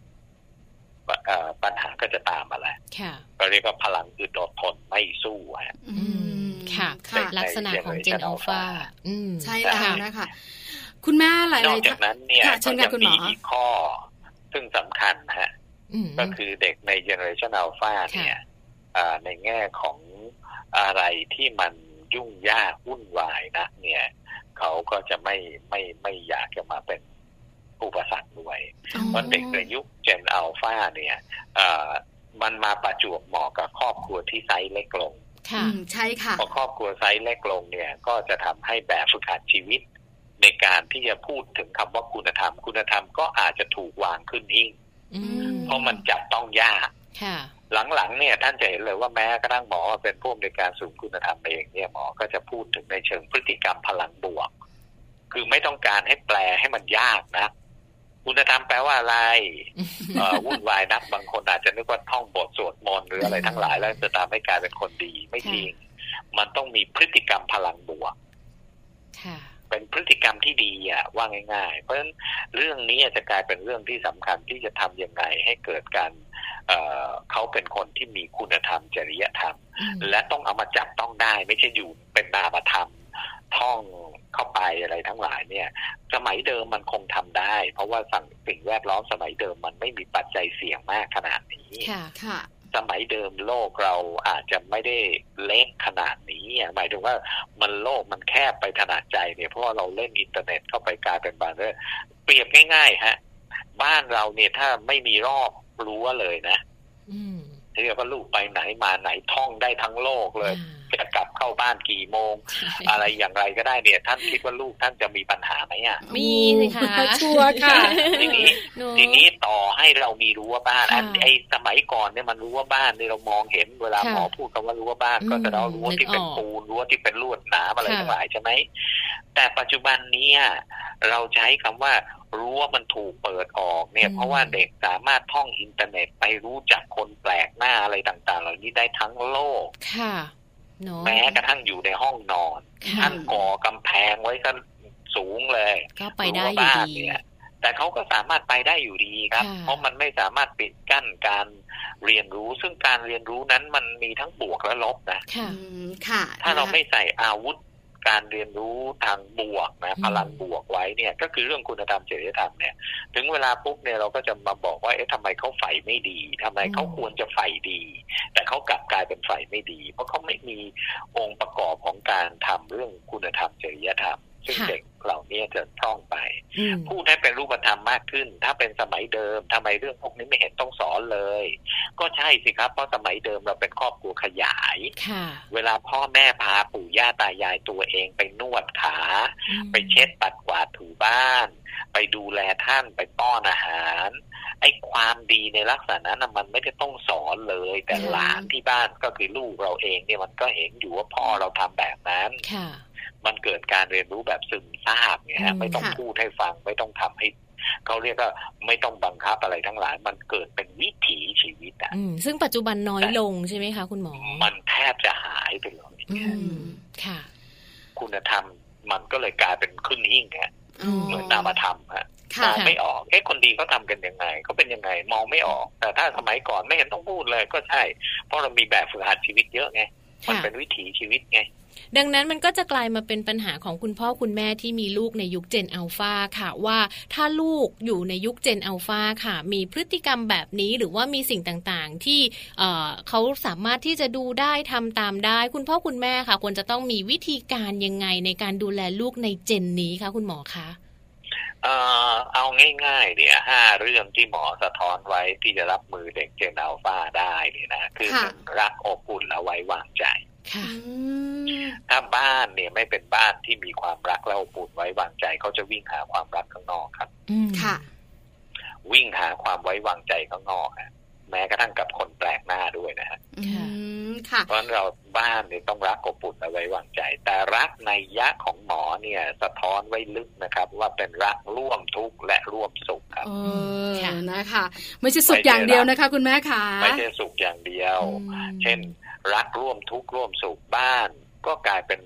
เอ่อปัญหาก็จะตามมาแหละค่ะก็เรียกว่าพลังอึดอดทนไม่สู้ฮะอืมค่ะค่ะ ลักษณะของเจนอัลฟาอืมใช่แล้วค่ะนะคะ คุณแม่หลายนอกๆจากนั้นเนี่ยค่ะเชิก็ญค่ะยังคุณหมมีออีกข้อ ซึ่งสำคัญนะฮะอืมก็คือเด็กในเจเนอเรชันอัลฟาเนี่ยอ่าในแง่ของอะไรที่มันยุ่งยากวุ่นวายนะเนี่ย เขาก็จะไม่ไม่ไม่อยากจะมาเป็น อุปสรรคด้วยอ๋อเพราะเด็กในยุค gen alpha เนี่ยอ่ามันมาประจวบเหมาะกับครอบครัวที่ไซส์เล็กลงค่ะอืมใช่ค่ะพอครอบครัวไซส์เล็กลงเนี่ย ก็จะทำให้แบบฝึกหัดชีวิต ในการที่จะพูดถึงคำว่าคุณธรรม คุณธรรมก็อาจจะถูกวางขึ้นหิ้งอืมเพราะมันจับต้องยากค่ะหลังๆเนี่ยท่านจะเห็นเลยว่าแม้กระทั่งหมอเป็นผู้อำนวยการศูนย์คุณธรรมเองเนี่ยหมอก็จะพูดถึงในเชิงพฤติกรรมพลังบวก คือไม่ต้องการให้แปลให้มันยากนะ คุณธรรมแปลว่าอะไรเอ่อวุ่นวายนักบางคนอาจจะนึกว่าท่องบทสวดมนต์หรืออะไรทั้งหลายแล้วจะทำให้กลายเป็นคนดีไม่จริง มันต้องมีพฤติกรรมพลังบวกค่ะเป็นพฤติกรรมที่ดีอะว่าง่าย ๆ เพราะฉะนั้นเรื่องนี้จะกลายเป็นเรื่องที่สำคัญที่จะทำยังไงให้เกิดการเอ่อเขาเป็นคนที่มีคุณธรรมจริยธรรมอืมและต้องเอามาจับต้องได้ ไม่ใช่อยู่เป็นนามธรรม ท่องเข้าไปอะไรทั้งหลายเนี่ย สมัยเดิมมันคงทำได้ เพราะว่าสั่งสิ่งแวดล้อมสมัยเดิมมันไม่มีปัจจัยเสี่ยงมากขนาดนี้ค่ะค่ะสมัยเดิมโลกเราอาจจะไม่ได้เล็กขนาดนี้อะหมายถึงว่ามันโลกมันแคบไปขนาดใจเนี่ยเพราะว่าเราเล่นอินเทอร์เน็ตเข้าไปกลายเป็นบานเรื่องเปรียบง่ายๆฮะบ้านเราเนี่ยถ้าไม่มีรอบรั้วเลยนะอืมเรียกว่าลูกไปไหนมาไหนท่องได้ทั้งโลกเลย จะกลับเข้าบ้านกี่โมง อะไรอย่างไรก็ได้เนี่ย ท่านคิดว่าลูกท่านจะมีปัญหาไหมอะมีสิคะชัวร์ค่ะทีนี้เนอะทีนี้ต่อให้เรามีรั้วบ้านค่ะอันไอสมัยก่อนเนี่ยมันรั้วบ้านเนี่ยเรามองเห็นเวลาค่ะหมอพูดคำว่ารั้วบ้านอืมก็จะเอารั้วที่เป็นนึกออกปูนรั้วที่เป็นลวดหนามอะไรค่ะทั้งหลายใช่ไหมแต่ปัจจุบันเนี้เราใช้คำว่ารั้วมันถูกเปิดออกเนี่ย เพราะว่าเด็กสามารถท่องอินเทอร์เน็ตไปรู้จักคนแปลกหน้าอะไรต่าง ๆ เหล่านี้ได้ทั้งโลก ค่ะเนอะ แม้กระทั่งอยู่ในห้องนอนค่ะท่านก่อกำแพงไว้ก็สูงเลยก็ไปได้อยู่รั้วบ้านดีเนี่ยแต่เขาก็สามารถไปได้อยู่ดีครับค่ะเพราะมันไม่สามารถปิดกั้นการเรียนรู้ ซึ่งการเรียนรู้นั้นมันมีทั้งบวกและลบนะค่ะอืมค่ะถ้าเรานะคะไม่ใส่อาวุธ การเรียนรู้ทางบวกนะอืมพลังบวกไว้เนี่ย ก็คือเรื่องคุณธรรมจริยธรรมเนี่ย ถึงเวลาปุ๊บเนี่ยเราก็จะมาบอกว่าเอ๊ะทำไมเขาใฝ่ไม่ดีทำไมเขาควรจะใฝ่ดี แต่เขากลับกลายเป็นใฝ่ไม่ดี เพราะเขาไม่มีองค์ประกอบของการทำเรื่องคุณธรรมจริยธรรม ซึ่งค่ะเด็กเหล่านี้จะพร่องไปอืมพูดให้เป็นรูปธรรมมากขึ้น ถ้าเป็นสมัยเดิมทำไมเรื่องพวกนี้ไม่เห็นต้องสอนเลย ก็ใช่สิครับ เพราะสมัยเดิมเราเป็นครอบครัวขยายค่ะเวลาพ่อแม่พาปู่ย่าตายายตัวเองไปนวดขาอืมไปเช็ดปัดกวาดถูบ้าน ไปดูแลท่านไปป้อนอาหารไอ้ความดีในลักษณะนั้นน่ะมันไม่ได้ต้องสอนเลย แต่ค่ะหลานที่บ้านก็คือลูกเราเองเนี่ยมันก็เห็นอยู่ว่าพ่อเราทำแบบนั้นค่ะ มันเกิดการเรียนรู้แบบซึมซาบเนี่ยอืฮะมไม่ต้องค่ะพูดให้ฟังไม่ต้องทำให้เขาเรียกว่าไม่ต้องบังคับอะไรทั้งหลาย มันเกิดเป็นวิถีชีวิตอะอืมซึ่งปัจจุบันน้อยลงใช่ไหมคะคุณหมอ มันแทบจะหายไปเลยอืมค่ะ คุณธรรมมันก็เลยกลายเป็นขึ้นหิ้งฮะอ๋อเหมือนนามธรรมฮะค่ะมองไม่ออก เอ๊ะ คนดีเขาทำกันยังไงเขาเป็นยังไง มองไม่ออก แต่ถ้าสมัยก่อนไม่เห็นต้องพูดเลยก็ใช่ เพราะเรามีแบบฝึกหัดชีวิตเยอะไง มันค่ะเป็นวิถีชีวิตไง ดังนั้นมันก็จะกลายมาเป็นปัญหาของคุณพ่อคุณแม่ที่มีลูกในยุคเจนอัลฟาค่ะว่าถ้าลูกอยู่ในยุคเจนอัลฟาค่ะ มีพฤติกรรมแบบนี้หรือว่ามีสิ่งต่างๆ ที่เอ่อเขาสามารถที่จะดูได้ทำตามได้ คุณพ่อคุณแม่ค่ะควรจะต้องมีวิธีการยังไงในการดูแลลูกในเจนนี้คะคุณหมอคะเอ่อเอาง่ายๆเนี่ยห้าเรื่องที่หมอสะท้อนไว้ที่จะรับมือเด็กเจนอัลฟาได้เนี่ยนะ คือค่ะหนึ่งรักอบอุ่นและไว้วางใจค่ะอืม ถ้าบ้านเนี่ยไม่เป็นบ้านที่มีความรักและอบอุ่นไว้วางใจเขาจะวิ่งหาความรักข้างนอกครับ อืมค่ะ วิ่งหาความไว้วางใจข้างนอกฮะแม้กระทั่งกับคนแปลกหน้าด้วยนะฮะอืมค่ะเพราะฉะนั้นเราบ้านเนี่ยต้องรักอบอุ่นและไว้วางใจ แต่รักในยะของหมอเนี่ย สะท้อนไว้ลึกนะครับ ว่าเป็นรักร่วมทุกข์และร่วมสุขครับเออค่ะนะคะ ไม่ใช่สุขอย่างเดียวนะคะ คุณแม่ค่ะไม่ใช่สุขอย่างเดียวอืมเช่น รักร่วมทุกข์ร่วมสุขบ้าน ก็กลายเป็น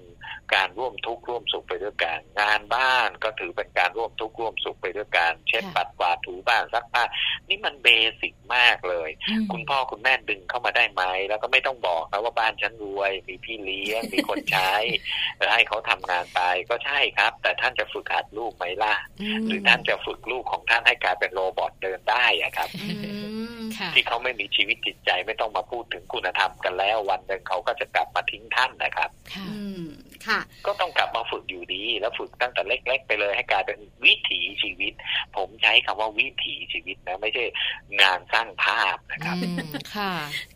การร่วมทุกข์ร่วมสุขไปด้วยกัน งานบ้านก็ถือเป็นการร่วมทุกข์ร่วมสุขไปด้วยกัน เช่นค่ะปัดกวาดถูบ้านซักผ้านี่มันเบสิกมากเลยอืมคุณพ่อคุณแม่ดึงเข้ามาได้ไหมแล้วก็ไม่ต้องบอกนะว่าบ้านฉันรวยมีพี่เลี้ยงมีคนใช้แล้วให้เขาทำงานไปก็ใช่ครับ แต่ท่านจะฝึกหัดลูกไหมล่ะมหรือท่านจะฝึกลูกของท่านให้กลายเป็นโรบอทเดินได้อะครับอืมค่ะ ที่เขาไม่มีชีวิตจิตใจไม่ต้องมาพูดถึงคุณธรรมกันแล้ว วันหนึ่งเขาก็จะกลับมาทิ้งท่านนะครับค่ะอืมค่ะค่ะ ก็ต้องกลับมาฝึกอยู่ดี แล้วฝึกตั้งแต่เล็ก ๆ ไปเลย ให้กลายเป็นวิถีชีวิต ผมใช้คำว่าวิถีชีวิตนะ ไม่ใช่งานสร้างภาพนะครับอืมค่ะ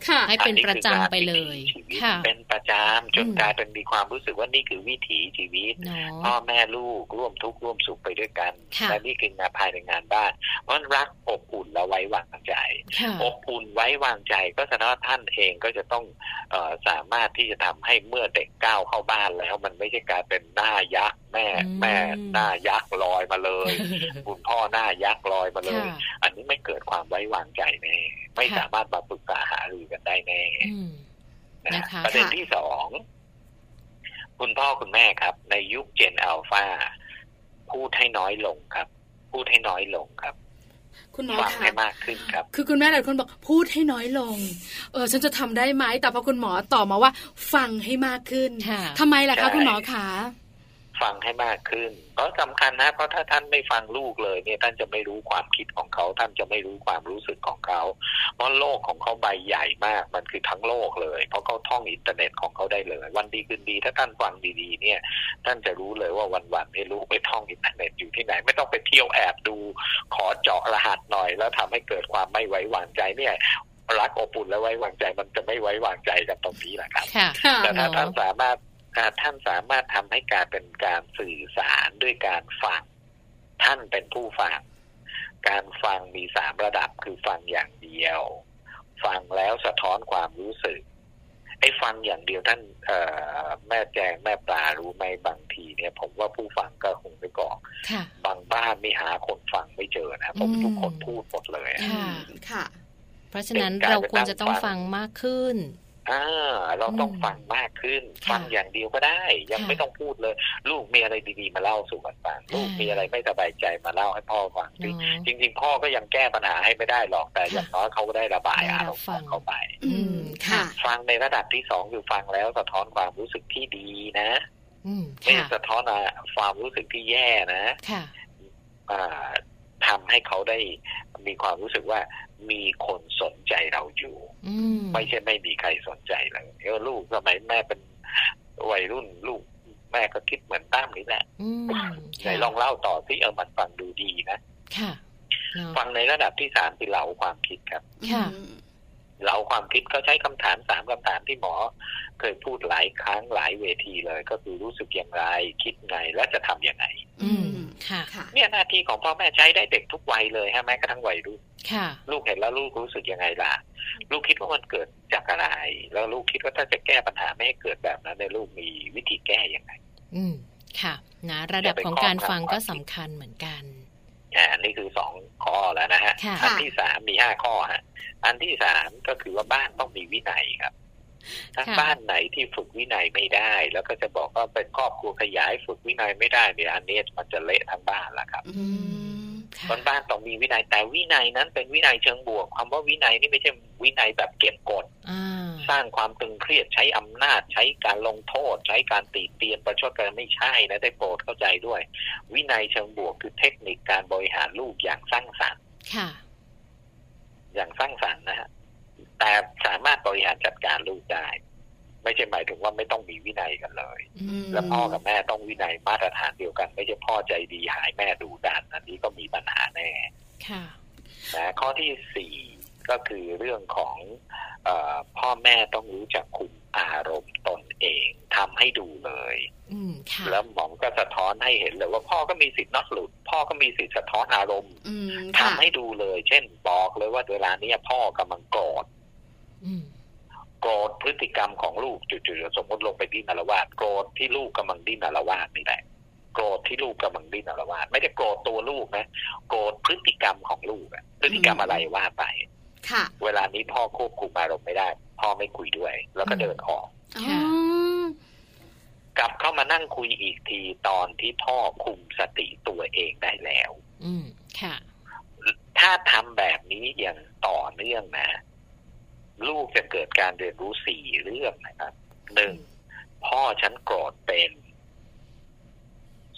ค่ะให้เป็นประจำไปเลยอันนี้คืองานวิถีชีวิตค่ะเป็นประจำจนอืมกลายเป็นมีความรู้สึกว่านี่คือวิถีชีวิตเนาพ่อะแม่ลูกร่วมทุกข์ร่วมสุขไปด้วยกันค่ะและนี่คืองานภายในงานบ้านเพราะฉะนั้นรักอบอุ่นและไว้วางใจค่ะอบอุ่นไว้วางใจก็แสดงว่าท่านเองก็จะต้องเออสามารถที่จะทำให้เมื่อเด็กก้าวเข้าบ้านแล้วมันไม่ใช่กลายเป็นหน้ายักษ์แม่อืมแม่หน้ายักษ์ลอยมาเลยคุณพ่อหน้ายักษ์ลอยมาเลยค่ะอันนี้ไม่เกิดความไว้วางใจแน่ไม่ค่ะสามารถมาปรึกษาหารือกันได้แน่อืมนะนะคะประเด็นค่ะที่สองคุณพ่อคุณแม่ครับ ในยุคเจนอัลฟาพูดให้น้อยลงครับ พูดให้น้อยลงครับ คุณหมอฟังค่ะให้มากขึ้นครับ คือคุณแม่หลายคนบอกพูดให้น้อยลง เออฉันจะทำได้ไหมแต่พอคุณหมอตอบมาว่า ฟังให้มากขึ้นค่ะทำไมล่ะคะใช่คุณหมอคะ ฟังให้มากขึ้น เพราะสำคัญนะเพราะถ้าท่านไม่ฟังลูกเลย เนี่ยท่านจะไม่รู้ความคิดของเขา ท่านจะไม่รู้ความรู้สึกของเขา เพราะโลกของเขาใบใหญ่มาก มันคือทั้งโลกเลย เพราะเขาท่องอินเทอร์เน็ตของเขาได้เลย วันดีคืนดี ถ้าท่านฟังดีๆ เนี่ย ท่านจะรู้เลยว่าวันๆให้ลูกไปท่องอินเทอร์เน็ตอยู่ที่ไหน ไม่ต้องไปเที่ยวแอบดู ขอเจาะรหัสหน่อย แล้วทำให้เกิดความไม่ไว้วางใจเนี่ยรักอบอุ่นและไว้วางใจมันจะไม่ไว้วางใจกันตรงนี้แหละครับค่ะค่ะแต่ถ้าเนอะท่านสามารถถ้า ท่านสามารถทำให้การเป็นการสื่อสารด้วยการฟัง ท่านเป็นผู้ฟัง การฟังมีสามระดับคือฟังอย่างเดียว ฟังแล้วสะท้อนความรู้สึกไอ้ฟังอย่างเดียวท่านเอ่อแม่แจงแม่ปลารู้ไหมบางทีเนี่ย ผมว่าผู้ฟังก็คงไม่กอกค่ะบางบ้านไม่หาคนฟังไม่เจอนะผมอืมทุกคนพูดหมดเลยอะค่ะค่ะ เพราะฉะนั้นเป็นการเราควรจะต้องไปนั่งฟัฟังงมากขึ้น อ่าเราต้องอืมฟังมากขึ้นค่ะฟังอย่างเดียวก็ได้ ยังค่ะไม่ต้องพูดเลย ลูกมีอะไรดีๆ มาเล่าสู่กันฟังลูกอ่ามีมีอะไรไม่สบายใจมาเล่าให้พ่อฟังสิเนาะจริง ๆ พ่อก็ยังแก้ปัญหาให้ไม่ได้หรอกแต่ค่ะอย่างน้อยเขาก็ได้ระบายได้อารัรบมณ์ฟัของงเขาไปอืมค่ะฟังในระดับที่สองคือฟังแล้วสะท้อนความรู้สึกที่ดีนะอืมไม่ค่ะสะท้อนอะความรู้สึกที่แย่นะค่ะอ่า ทำให้เขาได้มีความรู้สึกว่ามีคนสนใจเราอยู่อืมไม่ใช่ไม่มีใครสนใจเลยเออลูกสมัยแม่เป็นวัยรุ่นลูกแม่ก็คิดเหมือนตั้มนี่แหละอืมไหนลองเล่าต่อที่เออมันฟังดูดีนะ ค่ะเนาะฟังในระดับที่สามคือเหลาความคิดครับค่ะอืม เหลาความคิดก็ใช้คำถามสามคำถามที่หมอ เคยพูดหลายครั้งหลายเวทีเลย ก็คือรู้สึกอย่างไรคิดไงและจะทำยังไง อืมค่ะค่ะเนี่ยหน้าที่ของพ่อแม่ใช้ได้เด็กทุกวัยเลยฮะแม้กระทั่งวัยรุ่นค่ะ ลูกเห็นแล้วลูกรู้สึกยังไงล่ะ ลูกคิดว่ามันเกิดจากอะไร แล้วลูกคิดว่าถ้าจะแก้ปัญหาไม่ให้เกิดแบบนั้นในยลูกมีวิธีแก้ยังไง อืมค่ะ นะ ระดับของการฟังก็สำคัญเหมือนกัน อ่านี่คือสองข้อแล้วนะฮะค่ะอัที่สามมีห้าข้อฮะ อันที่สามก็คือว่าบ้านต้องมีวินัยครับ ถ้าค่ะบ้านไหนที่ฝึกวินัยไม่ได้ แล้วก็จะบอกว่าเป็นครอบครัวขยายฝึกวินัยไม่ได้เนี่ยอันนี้มันจะเละทั้งบ้านละครับ อืม ค่ะคนบ้านต้องมีวินัยแต่วินัยนั้นเป็นวินัยเชิงบวกคำว่าวินัยนี่ไม่ใช่วินัยแบบเก็บกดอ่าสร้างความตึงเครียดใช้อำนาจ ใช้การลงโทษ ใช้การตีเตียนประชดกันไม่ใช่นะได้โปรดเข้าใจด้วย วินัยเชิงบวกคือเทคนิคการบริหารลูกอย่างสร้างสรรค์ค่ะ อย่างสร้างสรรค์นะฮะแต่สามารถบริหารจัดการลูกได้ ไม่ใช่หมายถึงว่าไม่ต้องมีวินัยกันเลยอืมแล้วพ่อกับแม่ต้องวินัยมาตรฐานเดียวกัน ไม่ใช่พ่อใจดีหายแม่ดูดันอันนี้ก็มีปัญหาแน่ค่ะนะข้อที่สี่ก็คือเรื่องของเออพ่อแม่ต้องรู้จักคุมอารมณ์ตนเองทำให้ดูเลยอืมค่ะแล้วหมอก็สะท้อนให้เห็นเลยว่าพ่อก็มีสิทธิ์นอกหลุด พ่อก็มีสิทธิ์สะท้อนอารมณ์อืมทำค่ะให้ดูเลย เช่นบอกเลยว่าเวลาเนี้ยพ่อกำลังโกรธอืม โกรธพฤติกรรมของลูกจุดๆสมมติลงไปดิ้นอารวาสโกรธที่ลูกกำลังดิ้นอารวาสนี่แหละโกรธที่ลูกกำลังดิ้นอารวาสไม่ได้โกรธตัวลูกนะโกรธพฤติกรรมของลูกอะพฤติกรรมอะไรว่าไปค่ะเวลานี้พ่อควบคุมอารมณ์ไม่ได้ พ่อไม่คุยด้วย แล้วก็เดินออกอ๋อค่ะกลับเข้ามานั่งคุยอีกทีตอนที่พ่อคุมสติตัวเองได้แล้ว อืมค่ะ ถ้าทำแบบนี้อย่างต่อเนื่องนะ ลูกจะเกิดการเรียนรู้สี่เรื่องนะครับหนึ่งพ่อฉันโกรธเป็น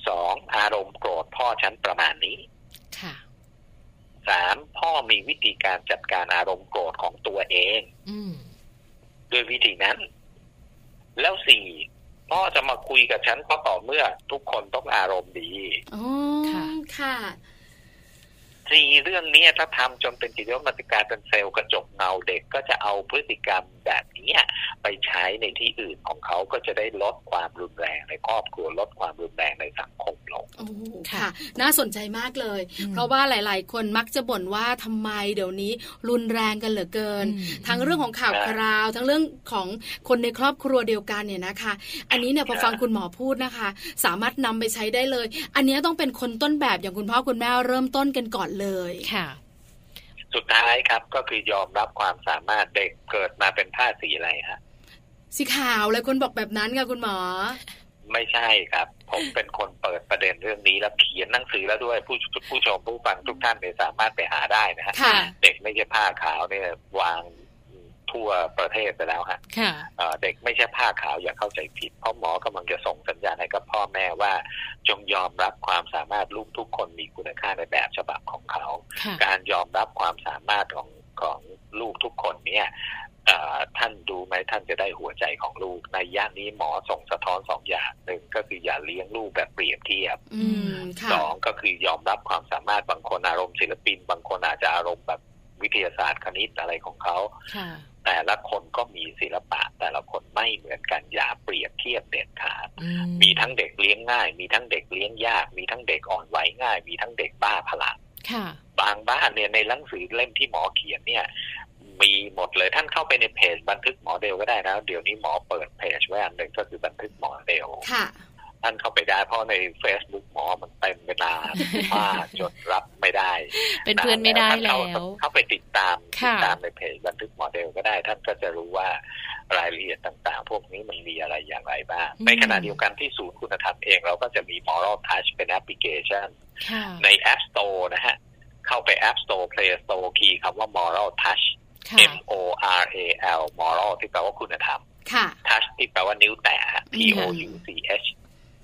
สองอารมณ์โกรธพ่อฉันประมาณนี้ค่ะสามพ่อมีวิธีการจัดการอารมณ์โกรธของตัวเองอืมด้วยวิธีนั้น แล้วสี่พ่อจะมาคุยกับฉันก็ต่อเมื่อทุกคนต้องอารมณ์ดีอ๋อค่ะ ค่ะสี่เรื่องนี้ถ้าทำจนเป็นกิจวัตรมันจะกลายเป็นเซลล์กระจกเงาเด็กก็จะเอาพฤติกรรมแบบนี้ไปใช้ในที่อื่นของเขาก็จะได้ลดความรุนแรงในครอบครัวลดความรุนแรงในสังคมลงโอ้ค่ะค่ะ น่าสนใจมากเลยอืมเพราะว่าหลาย ๆ คนมักจะบ่นว่าทำไมเดี๋ยวนี้รุนแรงกันเหลือเกินอืมทั้งเรื่องของข่าวใช่คราว ทั้งเรื่องของคนในครอบครัวเดียวกันเนี่ยนะคะ อันนี้เนี่ยพอใช่ฟังคุณหมอพูดนะคะ สามารถนำไปใช้ได้เลย อันนี้ต้องเป็นคนต้นแบบอย่างคุณพ่อคุณแม่เริ่มต้นกันก่อนเลยค่ะ สุดท้ายครับก็คือยอมรับความสามารถเด็กเกิดมาเป็นผ้าสีอะไรฮะสีขาวเลยคนบอกแบบนั้นค่ะคุณหมอ ไม่ใช่ครับ ผมเป็นคนเปิดประเด็นเรื่องนี้แล้วเขียนหนังสือแล้วด้วยผู้ผู้ชมผู้ฟังทุกท่านเนี่ยสามารถไปหาได้นะฮะค่ะเด็กไม่ใช่ผ้าขาวเนี่ยวาง ทั่วประเทศไปแล้วฮะค่ะเอ่อเด็กไม่ใช่ผ้าขาวอย่าเข้าใจผิด เพราะหมอกำลังจะส่งสัญญาณให้กับพ่อแม่ว่า จงยอมรับความสามารถลูกทุกคนมีคุณค่าในแบบฉบับของเขาค่ะการยอมรับความสามารถของของลูกทุกคนเนี่ยเอ่อท่านดูไหมท่านจะได้หัวใจของลูก ในย่านนี้หมอส่งสะท้อนสองอย่างหนึ่งก็คืออย่าเลี้ยงลูกแบบเปรียบเทียบอืมค่ะสองก็คือยอมรับความสามารถบางคนอารมณ์ศิลปิน บางคนอาจจะอารมณ์แบบวิทยาศาสตร์คณิตอะไรของเขาค่ะ แต่ละคนก็มีศิลปะ แต่ละคนไม่เหมือนกันอย่าเปรียบเทียบเด็ดขาดอืมีทั้งเด็กเลี้ยงง่าย มีทั้งเด็กเลี้ยงยาก มีทั้งเด็กอ่อนไหวง่าย มีทั้งเด็กบ้าพลังค่ะบางบ้านเนี่ยในหนังสือเล่มที่หมอเขียนเนี่ย มีหมดเลยท่านเข้าไปในเพจบันทึกหมอเดลก็ได้นะเดี๋ยวนี้หมอเปิดเพจไว้อันหนึ่งก็คือบันทึกหมอเดลค่ะ ท่านเข้าไปได้เพราะใน Facebook หมอมันเต็มเวลามากจนรับไม่ได้ เป็นเพื่อนไม่ได้ท่านแล้เข้าวเข้าไปติดตามติค่ะดตามในเพจบันทึกหมอเดลก็ได้ ท่านก็จะรู้ว่ารายละเอียดต่าง ๆ พวกนี้มันมีอะไรอย่างไรบ้าง ในขณะเดียวกันที่ศูนย์คุณธรรมเอง เราก็จะมี Moral Touch เป็นแอปพลิเคชันค่ะใน App Store นะฮะ เข้าไป App Store Play Store คีย์คำว่า Moral Touch ค่ะ M O R A L Moral ที่แปลว่าคุณธรรมค่ะ Touch ที่แปลว่านิ้วแตะฮะ T O U C H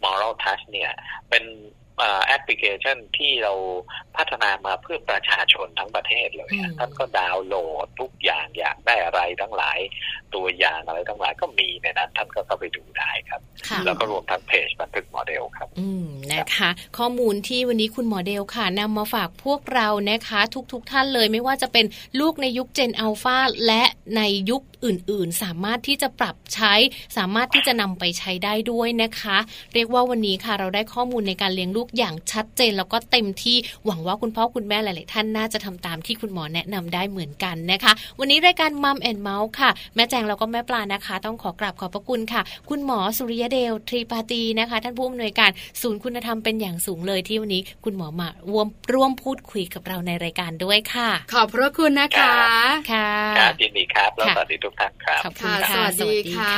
Moral Touch เนี่ย เป็นเอ่อ แอปพลิเคชันที่เราพัฒนามาเพื่อประชาชนทั้งประเทศเลยอือะมท่านก็ดาวน์โหลดทุกอย่างอยากได้อะไรทั้งหลาย ตัวอย่างอะไรทั้งหลายก็มีในนั้นท่านก็เข้าไปดูได้ครับค่ะแล้วก็รวมทั้งเพจบันทึกโมเดลครับ อืมนะคะ ข้อมูลที่วันนี้คุณหมอเดลค่ะนำมาฝากพวกเรานะคะ ทุกๆทท่านเลยไม่ว่าจะเป็นลูกในยุคเจนอัลฟาและในยุคอื่น ๆ สามารถที่จะปรับใช้ สามารถที่จะนำไปใช้ได้ด้วยนะคะ เรียกว่าวันนี้ค่ะเราได้ข้อมูลในการเลี้ยงลูกอย่างชัดเจนแล้วก็เต็มที่หวังว่าคุณพ่อคุณแม่หลาย ๆ ท่านน่าจะทำตามที่คุณหมอแนะนำได้เหมือนกันนะคะ วันนี้รายการมัมแอนเมาส์ค่ะ แม่แจงแล้วก็แม่ปลานะคะ ต้องขอกราบขอบพระคุณค่ะ คุณหมอสุริยเดลทรีปาตีนะคะ ท่านผู้อำนวยการศูนย์คุณธรรมเป็นอย่างสูงเลยที่วันนี้คุณหมอมาร่วมร่วมพูดคุยกับเราในรายการด้วยค่ะ ขอบพระคุณนะคะค่ะครับยินดีครับแล้วค่ะสวัสดีทุกท่านครับขอบคุณค่ะค่ะสวัสดีค่ะ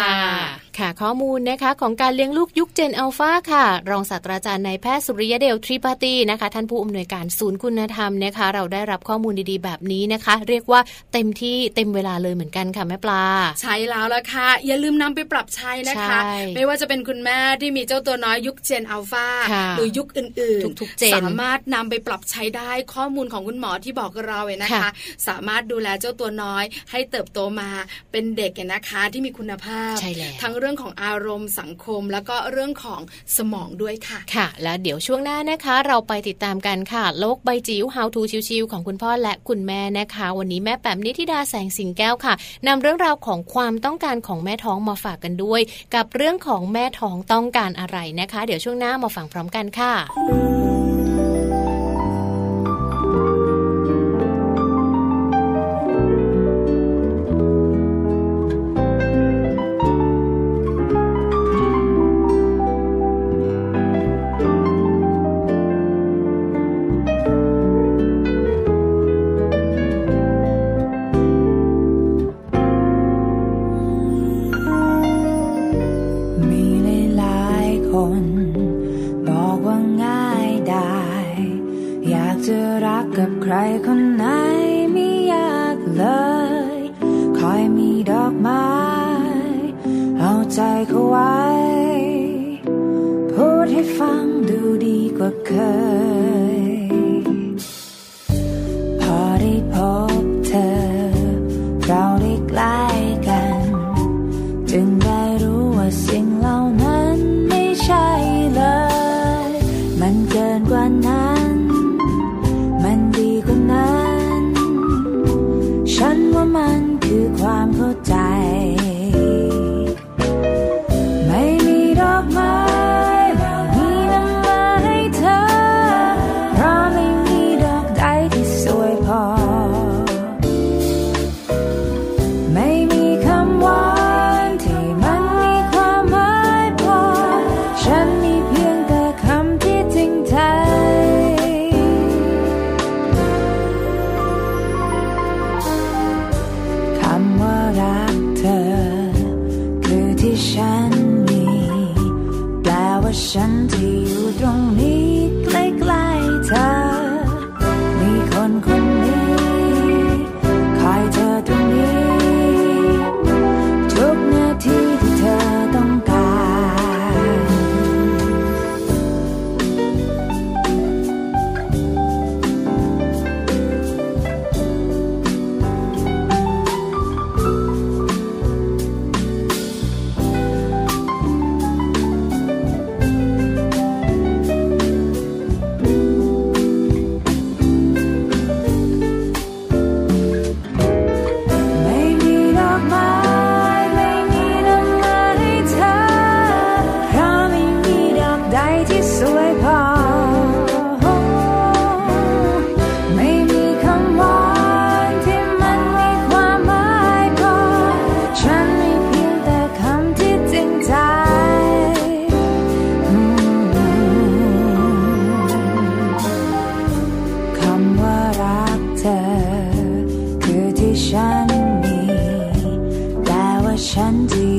ค่ะข้อมูลนะคะของการเลี้ยงลูกยุคเจนอัลฟาค่ะ รองศาสตราจารย์นายแพทย์สุริยเดลทริปาตีนะคะ ท่านผู้อำนวยการศูนย์คุณธรรมนะคะ เราได้รับข้อมูลดีๆ แบบนี้นะคะ เรียกว่าเต็มที่เต็มเวลาเลยเหมือนกันค่ะแม่ปลา ใช้แล้วละค่ะ อย่าลืมนำไปปรับใช้นะคะใช่ไม่ว่าจะเป็นคุณแม่ที่มีเจ้าตัวน้อยยุคเจนอัลฟาค่ะหรือยุคอื่นทุกๆเจนสามารถนำไปปรับใช้ได้ข้อมูลของคุณหมอที่บอกเราเนี่ยนะคะค่ะสามารถดูแลเจ้าตัวน้อยให้เติบโตมาเป็นเด็กเนี่ยนะคะที่มีคุณภาพใช่แล้วทั้งเรื่องของอารมณ์สังคม แล้วก็เรื่องของสมองด้วยค่ะค่ะ แล้วเดี๋ยวช่วงหน้านะคะ เราไปติดตามกันค่ะ โลกใบจิ๋ว How to ชิวๆของคุณพ่อและคุณแม่นะคะ วันนี้แม่แปมนิธิดาแสงสิงแก้วค่ะนำเรื่องราวของความต้องการของแม่ท้องมาฝากกันด้วย กับเรื่องของแม่ท้องต้องการอะไรนะคะ เดี๋ยวช่วงหน้ามาฟังพร้อมกันค่ะ ฉันมีแต่ว่าฉันที่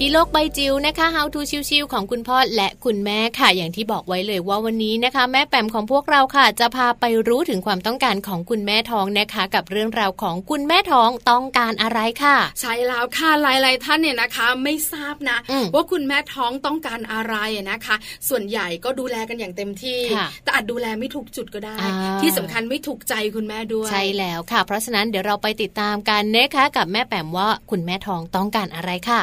ที่โลกใบจิ๋วนะคะ How to ชิวๆของคุณพ่อและคุณแม่ค่ะ อย่างที่บอกไว้เลยว่าวันนี้นะคะ แม่แปมของพวกเราค่ะ จะพาไปรู้ถึงความต้องการของคุณแม่ท้องนะคะ กับเรื่องราวของคุณแม่ท้องต้องการอะไรค่ะ ใช่แล้วค่ะหลายๆท่านเนี่ยนะคะ ไม่ทราบนะอืมว่าคุณแม่ท้องต้องการอะไรนะคะ ส่วนใหญ่ก็ดูแลกันอย่างเต็มที่ค่ะแต่อาจดูแลไม่ถูกจุดก็ได้อ่าที่สำคัญไม่ถูกใจคุณแม่ด้วยใช่แล้วค่ะ เพราะฉะนั้นเดี๋ยวเราไปติดตามกันนะคะกับแม่แปมว่าคุณแม่ท้องต้องการอะไรค่ะ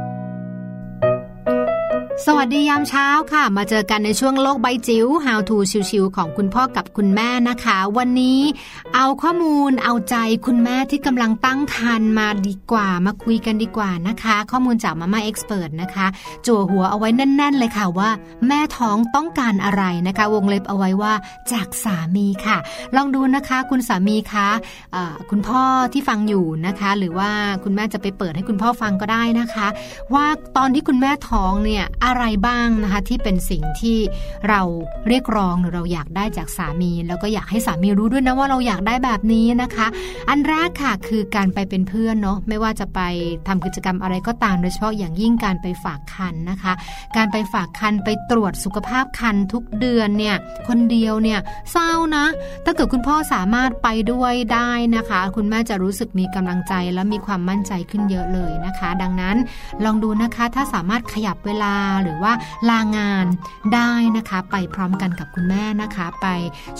สวัสดียามเช้าค่ะ มาเจอกันในช่วงโลกใบจิ๋ว How to ชิวๆของคุณพ่อกับคุณแม่นะคะ วันนี้เอาข้อมูลเอาใจคุณแม่ที่กำลังตั้งครรภ์มาดีกว่า มาคุยกันดีกว่านะคะ ข้อมูลจากมาม่าเอ็กซ์เพรสนะคะ จั่วหัวเอาไว้แน่น ๆ เลยค่ะว่า แม่ท้องต้องการอะไรนะคะ วงเล็บเอาไว้ว่าจากสามีค่ะ ลองดูนะคะ คุณสามีคะเอ่อคุณพ่อที่ฟังอยู่นะคะ หรือว่าคุณแม่จะไปเปิดให้คุณพ่อฟังก็ได้นะคะ ว่าตอนที่คุณแม่ท้องเนี่ยอะไรบ้างนะคะ ที่เป็นสิ่งที่เราเรียกร้องหรือเราอยากได้จากสามี แล้วก็อยากให้สามีรู้ด้วยนะว่าเราอยากได้แบบนี้นะคะ อันแรกค่ะคือการไปเป็นเพื่อนเนาะไม่ว่าจะไปทำกิจกรรมอะไรก็ตามโดยเฉพาะอย่างยิ่งการไปฝากคันนะคะ การไปฝากคันไปตรวจสุขภาพคันทุกเดือนเนี่ยคนเดียวเนี่ยเศร้านะ ถ้าเกิดคุณพ่อสามารถไปด้วยได้นะคะ คุณแม่จะรู้สึกมีกำลังใจและมีความมั่นใจขึ้นเยอะเลยนะคะ ดังนั้นลองดูนะคะถ้าสามารถขยับเวลาหรือว่าลางานได้นะคะ ไปพร้อมกันกับคุณแม่นะคะ ไป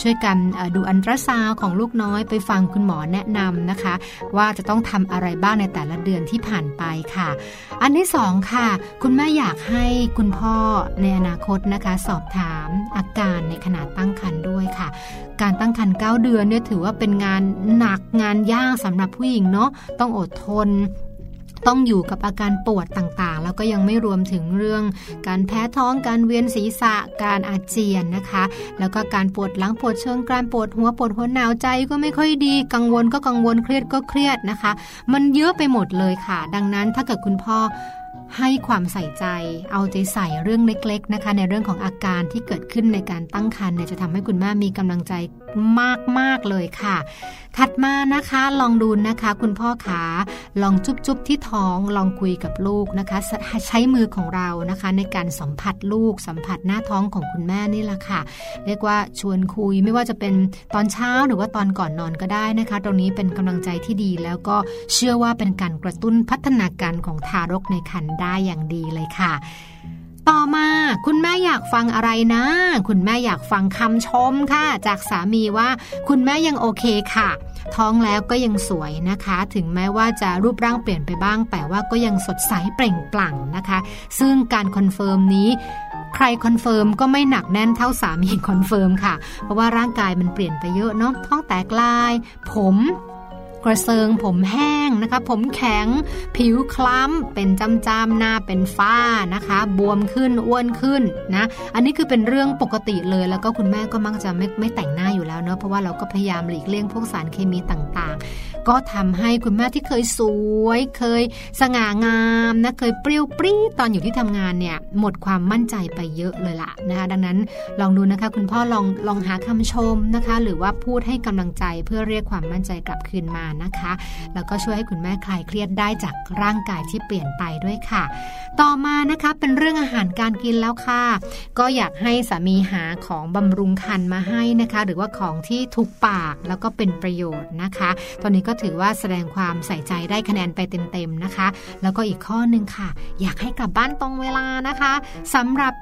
ช่วยกันดูอันตราซาวของลูกน้อยไปฟังคุณหมอแนะนำนะคะ ว่าจะต้องทำอะไรบ้างในแต่ละเดือนที่ผ่านไปค่ะ อันที่สองค่ะ คุณแม่อยากให้คุณพ่อในอนาคตนะคะ สอบถามอาการในขณะตั้งครรภ์ด้วยค่ะ การตั้งครรภ์9เดือนเนี่ยถือว่าเป็นงานหนักงานยากสำหรับผู้หญิงเนาะต้องอดทน ต้องอยู่กับอาการปวดต่างๆ แล้วก็ยังไม่รวมถึงเรื่องการแพ้ท้องการเวียนศีรษะการอาเจียนนะคะ แล้วก็การปวดหลังปวดเชิงกรานปวดหัวปวดหัวหนาวใจก็ไม่ค่อยดี กังวลก็กังวลเครียดก็เครียดนะคะ มันเยอะไปหมดเลยค่ะ ดังนั้นถ้าเกิดคุณพ่อให้ความใส่ใจ เอาใจใส่เรื่องเล็ก ๆ นะคะ ในเรื่องของอาการที่เกิดขึ้นในการตั้งครรภ์เนี่ยจะทำให้คุณแม่มีกำลังใจ มาก ๆ เลยค่ะ ถัดมานะคะลองดูนะคะ คุณพ่อขาลองจุ๊บๆที่ท้องลองคุยกับลูกนะคะ ใช้มือของเรานะคะ ในการสัมผัสลูก สัมผัสหน้าท้องของคุณแม่นี่แหละค่ะ เรียกว่าชวนคุยไม่ว่าจะเป็นตอนเช้าหรือว่าตอนก่อนนอนก็ได้นะคะ ตรงนี้เป็นกำลังใจที่ดี แล้วก็เชื่อว่าเป็นการกระตุ้นพัฒนาการของทารกในครรภ์ได้อย่างดีเลยค่ะ ต่อมาคุณแม่อยากฟังอะไรนะ คุณแม่อยากฟังคำชมค่ะ จากสามีว่า คุณแม่ยังโอเคค่ะ ท้องแล้วก็ยังสวยนะคะ ถึงแม้ว่าจะรูปร่างเปลี่ยนไปบ้าง แต่ว่าก็ยังสดใสเปล่งปลั่งนะคะ ซึ่งการ confirm นี้ใคร confirm ก็ไม่หนักแน่นเท่าสามี confirm ค่ะ เพราะว่าร่างกายมันเปลี่ยนไปเยอะเนาะท้องแตกลาย ผม กระเซิงผมแห้งนะคะ ผมแข็ง ผิวคล้ำ เป็นจ้ำๆหน้าเป็นฝ้านะคะ บวมขึ้นอ้วนขึ้นนะ อันนี้คือเป็นเรื่องปกติเลย แล้วก็คุณแม่ก็มักจะไม่ไม่แต่งหน้าอยู่แล้วเนาะเพราะว่าเราก็พยายามหลีกเลี่ยงพวกสารเคมีต่างๆ ก็ทำให้คุณแม่ที่เคยสวย เคยสง่างามนะเคยเปรี้ยวปรี้ตอนอยู่ที่ทำงานเนี่ยหมดความมั่นใจไปเยอะเลยล่ะนะคะดังนั้นลองดูนะคะ คุณพ่อลองลองหาคำชมนะคะ หรือว่าพูดให้กำลังใจเพื่อเรียกความมั่นใจกลับคืนมานะคะ แล้วก็ช่วยให้คุณแม่คลายเครียดได้จากร่างกายที่เปลี่ยนไปด้วยค่ะ ต่อมานะคะเป็นเรื่องอาหารการกินแล้วค่ะ ก็อยากให้สามีหาของบำรุงคันมาให้นะคะ หรือว่าของที่ถูกปากแล้วก็เป็นประโยชน์นะคะ ตอนนี้ก็ถือว่าแสดงความใส่ใจได้คะแนนไปเต็มๆนะคะ แล้วก็อีกข้อหนึ่งค่ะ อยากให้กลับบ้านตรงเวลานะคะสำหรับ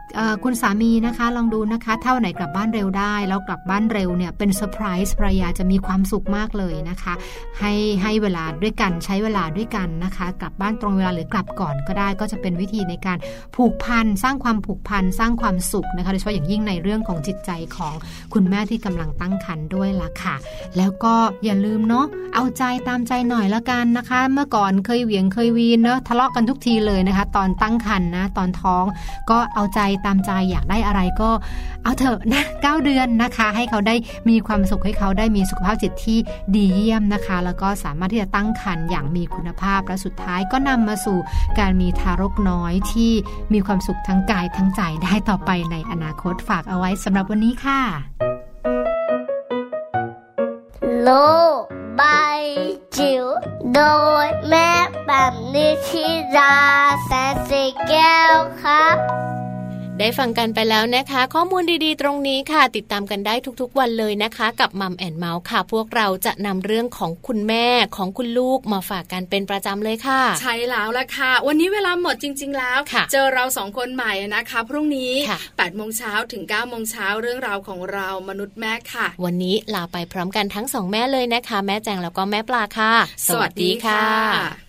คุณสามีนะคะ ลองดูนะคะถ้าไหนกลับบ้านเร็วได้ แล้วกลับบ้านเร็วเนี่ยเป็นเซอร์ไพรส์ภรรยาจะมีความสุขมากเลยนะคะให้ให้เวลาด้วยกันใช้เวลาด้วยกันนะคะ กลับบ้านตรงเวลาหรือกลับก่อนก็ได้ก็จะเป็นวิธีในการผูกพันสร้างความผูกพันสร้างความสุขนะคะโดยเฉพาะอย่างยิ่งในเรื่องของจิตใจของคุณแม่ที่กำลังตั้งครรภ์ด้วยล่ะค่ะ แล้วก็อย่าลืมเนาะเอาใจตามใจหน่อยละกันนะคะ เมื่อก่อนเคยเหวียงเคยวีนเนาะทะเลาะกันทุกทีเลยนะคะ ตอนตั้งครรภ์นะตอนท้องก็เอาใจตามใจอยากได้อะไรก็เอาเถอะนะเก้าเดือนนะคะ ให้เขาได้มีความสุขให้เขาได้มีสุขภาพจิตที่ดีเยี่ยมนะคะ แล้วก็สามารถที่จะตั้งครรภ์อย่างมีคุณภาพและสุดท้ายก็นำมาสู่การมีทารกน้อยที่มีความสุขทั้งกายทั้งใจได้ต่อไปในอนาคตฝากเอาไว้สำหรับวันนี้ค่ะโลกใบจิ๋วโดยแม่แบบนิชิราแสนสีแก้วครับ ได้ฟังกันไปแล้วนะคะ ข้อมูลดีๆ ตรงนี้ค่ะ ติดตามกันได้ทุกๆ วันเลยนะคะ กับมัมแอนเมาส์ค่ะ พวกเราจะนำเรื่องของคุณแม่ของคุณลูกมาฝากกันเป็นประจำเลยค่ะ ใช่แล้วละค่ะ วันนี้เวลาหมดจริง ๆ แล้วค่ะเจอเราสองคนใหม่นะคะ พรุ่งนี้ค่ะ8โมงเช้าถึง9โมงเช้าเรื่องราวของเรามนุษย์แม่ค่ะ วันนี้ลาไปพร้อมกันทั้งสองแม่เลยนะคะ แม่แจงแล้วก็แม่ปลาค่ะ สวัสดีค่ะ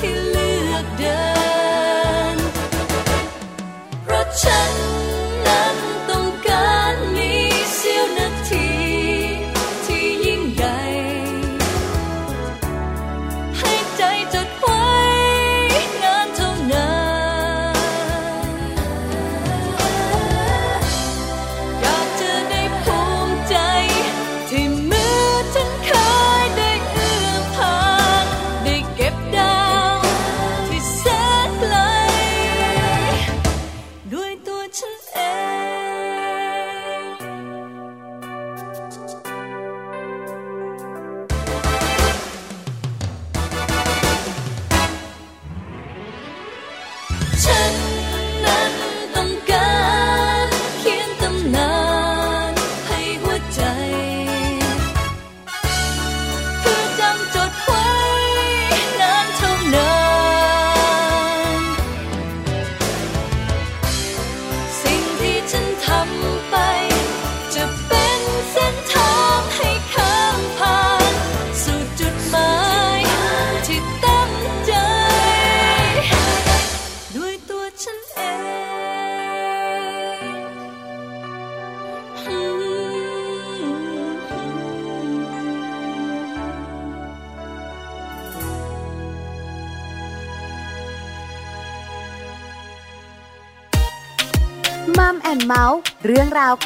till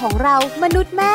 ของเรามนุษย์แม่